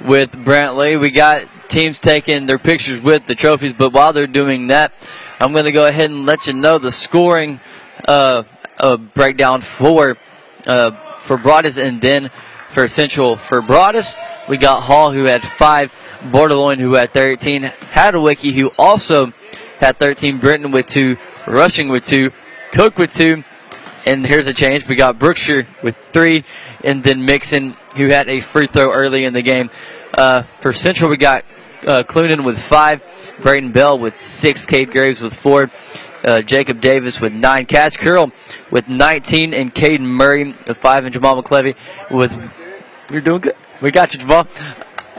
with Brantley. We got teams taking their pictures with the trophies, but while they're doing that, I'm going to go ahead and let you know the scoring uh, uh, breakdown for uh, for Broadus and then for Central. For Broadus, we got Hall who had five, Borderline who had 13, Hardwicky who also had 13, Britton with two, Rushing with two, Cook with two, and here's a change. We got Brookshire with three, and then Mixon, who had a free throw early in the game. Uh, for Central, we got uh, Clunan with five, Braden Bell with six, Cade Graves with four, uh, Jacob Davis with nine, Cash Carroll with 19, and Caden Murray with five, and Jamal McClevy with. You're doing good. We got you, Jamal.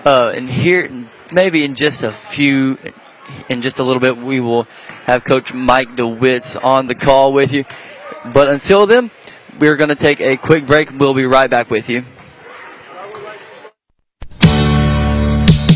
Uh, and here, maybe in just a few, in just a little bit, we will have Coach Mike DeWitts on the call with you. But until then, we're going to take a quick break. We'll be right back with you.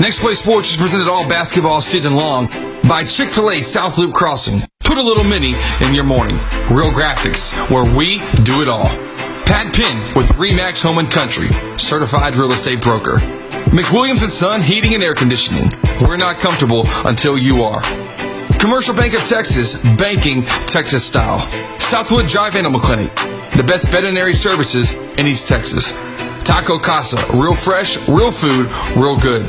Next Play Sports is presented all basketball season long by Chick fil A South Loop Crossing. Put a little mini in your morning. Real graphics, where we do it all. Pat Penn with Remax Home and Country, certified real estate broker. McWilliams and Son Heating and Air Conditioning. We're not comfortable until you are. Commercial Bank of Texas, banking Texas style. Southwood Drive Animal Clinic, the best veterinary services in East Texas. Taco Casa, real fresh, real food, real good.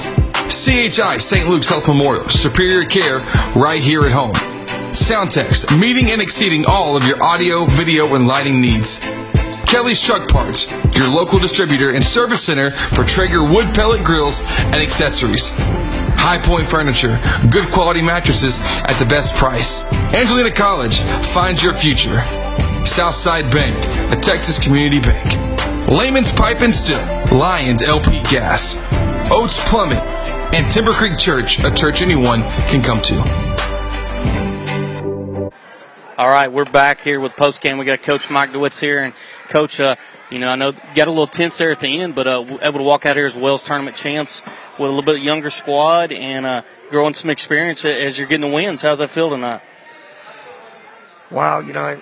CHI St. Luke's Health Memorial, superior care right here at home. Soundtex, meeting and exceeding all of your audio, video, and lighting needs. Kelly's Truck Parts, your local distributor and service center for Traeger wood pellet grills and accessories. High Point Furniture, good quality mattresses at the best price. Angelina College, find your future. Southside Bank, a Texas community bank. Layman's Pipe and Steel, Lions LP Gas, Oates Plumbing, and Timber Creek Church, a church anyone can come to. All right, we're back here with post game. We got Coach Mike DeWitts here, and Coach, uh, you know, I know got a little tense there at the end, but uh, able to walk out here as Wells tournament champs with a little bit younger squad and uh, growing some experience as you're getting the wins. How's that feel tonight? Wow, you know, I,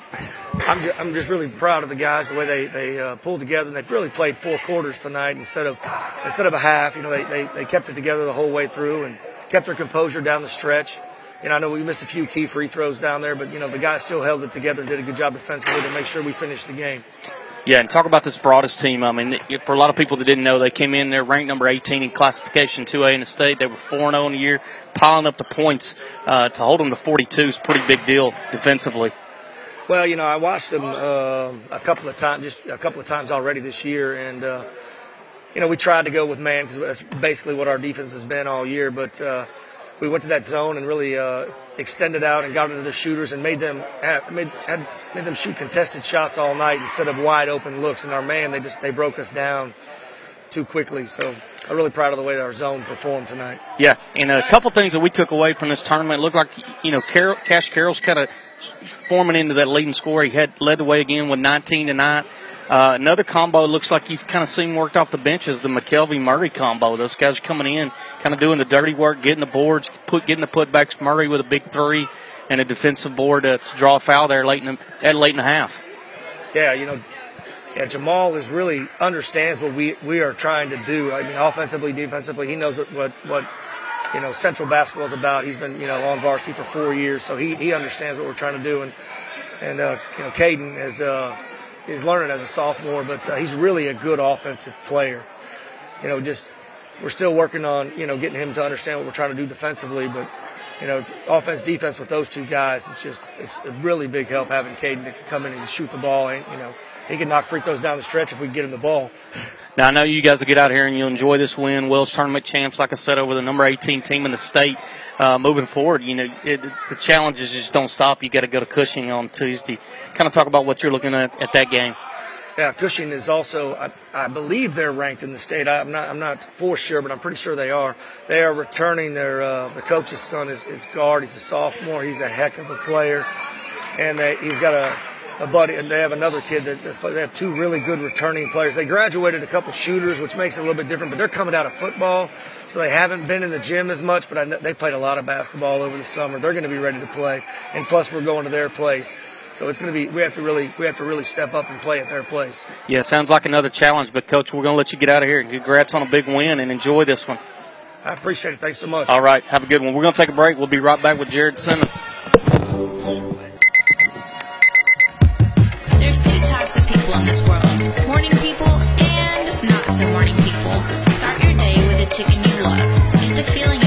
I'm just, I'm just really proud of the guys the way they they uh, pulled together and they really played four quarters tonight instead of instead of a half. You know, they, they they kept it together the whole way through and kept their composure down the stretch. And I know we missed a few key free throws down there, but you know the guys still held it together and did a good job defensively to make sure we finished the game. Yeah, and talk about this Broadus team. I mean, for a lot of people that didn't know, they came in there ranked number 18 in classification 2A in the state. They were 4 0 in the year, piling up the points uh, to hold them to 42 is a pretty big deal defensively. Well, you know, I watched them uh, a couple of times, just a couple of times already this year, and uh, you know, we tried to go with man because that's basically what our defense has been all year. But uh, we went to that zone and really uh, extended out and got into the shooters and made them have, made had, made them shoot contested shots all night instead of wide open looks. And our man, they just they broke us down too quickly. So I'm really proud of the way our zone performed tonight. Yeah, and a couple things that we took away from this tournament looked like you know Carroll, Cash Carroll's kind of forming into that leading score. He had led the way again with 19 tonight. Uh, another combo looks like you've kind of seen worked off the bench is the McKelvey Murray combo. Those guys coming in, kind of doing the dirty work, getting the boards, put getting the putbacks. Murray with a big three and a defensive board to, to draw a foul there late in the, at late in the half. Yeah, you know, yeah, Jamal is really understands what we we are trying to do. I mean, offensively, defensively, he knows what what, what you know Central basketball is about. He's been you know on varsity for four years, so he, he understands what we're trying to do. And and uh, you know, Caden is uh, is learning as a sophomore, but uh, he's really a good offensive player. You know, just we're still working on you know getting him to understand what we're trying to do defensively, but. You know, it's offense, defense with those two guys. It's just, it's a really big help having Caden that can come in and shoot the ball. And, you know, he can knock free throws down the stretch if we can get him the ball. Now I know you guys will get out here and you'll enjoy this win. Wells tournament champs, like I said, over the number 18 team in the state. Uh, moving forward, you know it, the challenges just don't stop. You got to go to Cushing on Tuesday. Kind of talk about what you're looking at at that game. Yeah, Cushing is also, I, I believe they're ranked in the state. I, am not, I'm not for sure, but I'm pretty sure they are. They are returning their, uh, the coach's son is, is guard. He's a sophomore. He's a heck of a player, and they, he's got a, a buddy, and they have another kid that they have two really good returning players. They graduated a couple shooters, which makes it a little bit different, but they're coming out of football, so they haven't been in the gym as much. But I, know- they played a lot of basketball over the summer. They're going to be ready to play, and plus we're going to their place. So it's going to be we have to really we have to really step up and play at their place. Yeah, sounds like another challenge, but coach, we're going to let you get out of here. Congrats on a big win and enjoy this one. I appreciate it. Thanks so much. All right, have a good one. We're going to take a break. We'll be right back with Jared Simmons. People in this world morning people and not so morning people. Start your day with a chicken you love. Get the feeling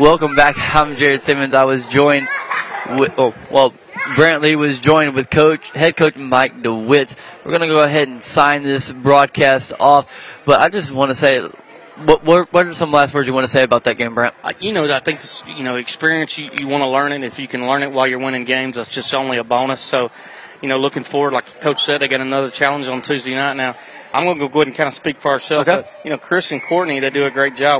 Welcome back. I'm Jared Simmons. I was joined with, oh, well, Brantley was joined with coach, head coach Mike DeWitz. We're going to go ahead and sign this broadcast off, but I just want to say, what, what, what are some last words you want to say about that game, Brant? Uh, You know, I think this, you know, experience. You, you want to learn it. If you can learn it while you're winning games, that's just only a bonus. So, you know, looking forward, like Coach said, they got another challenge on Tuesday night. Now, I'm going to go ahead and kind of speak for ourselves. Okay. But, you know, Chris and Courtney, they do a great job.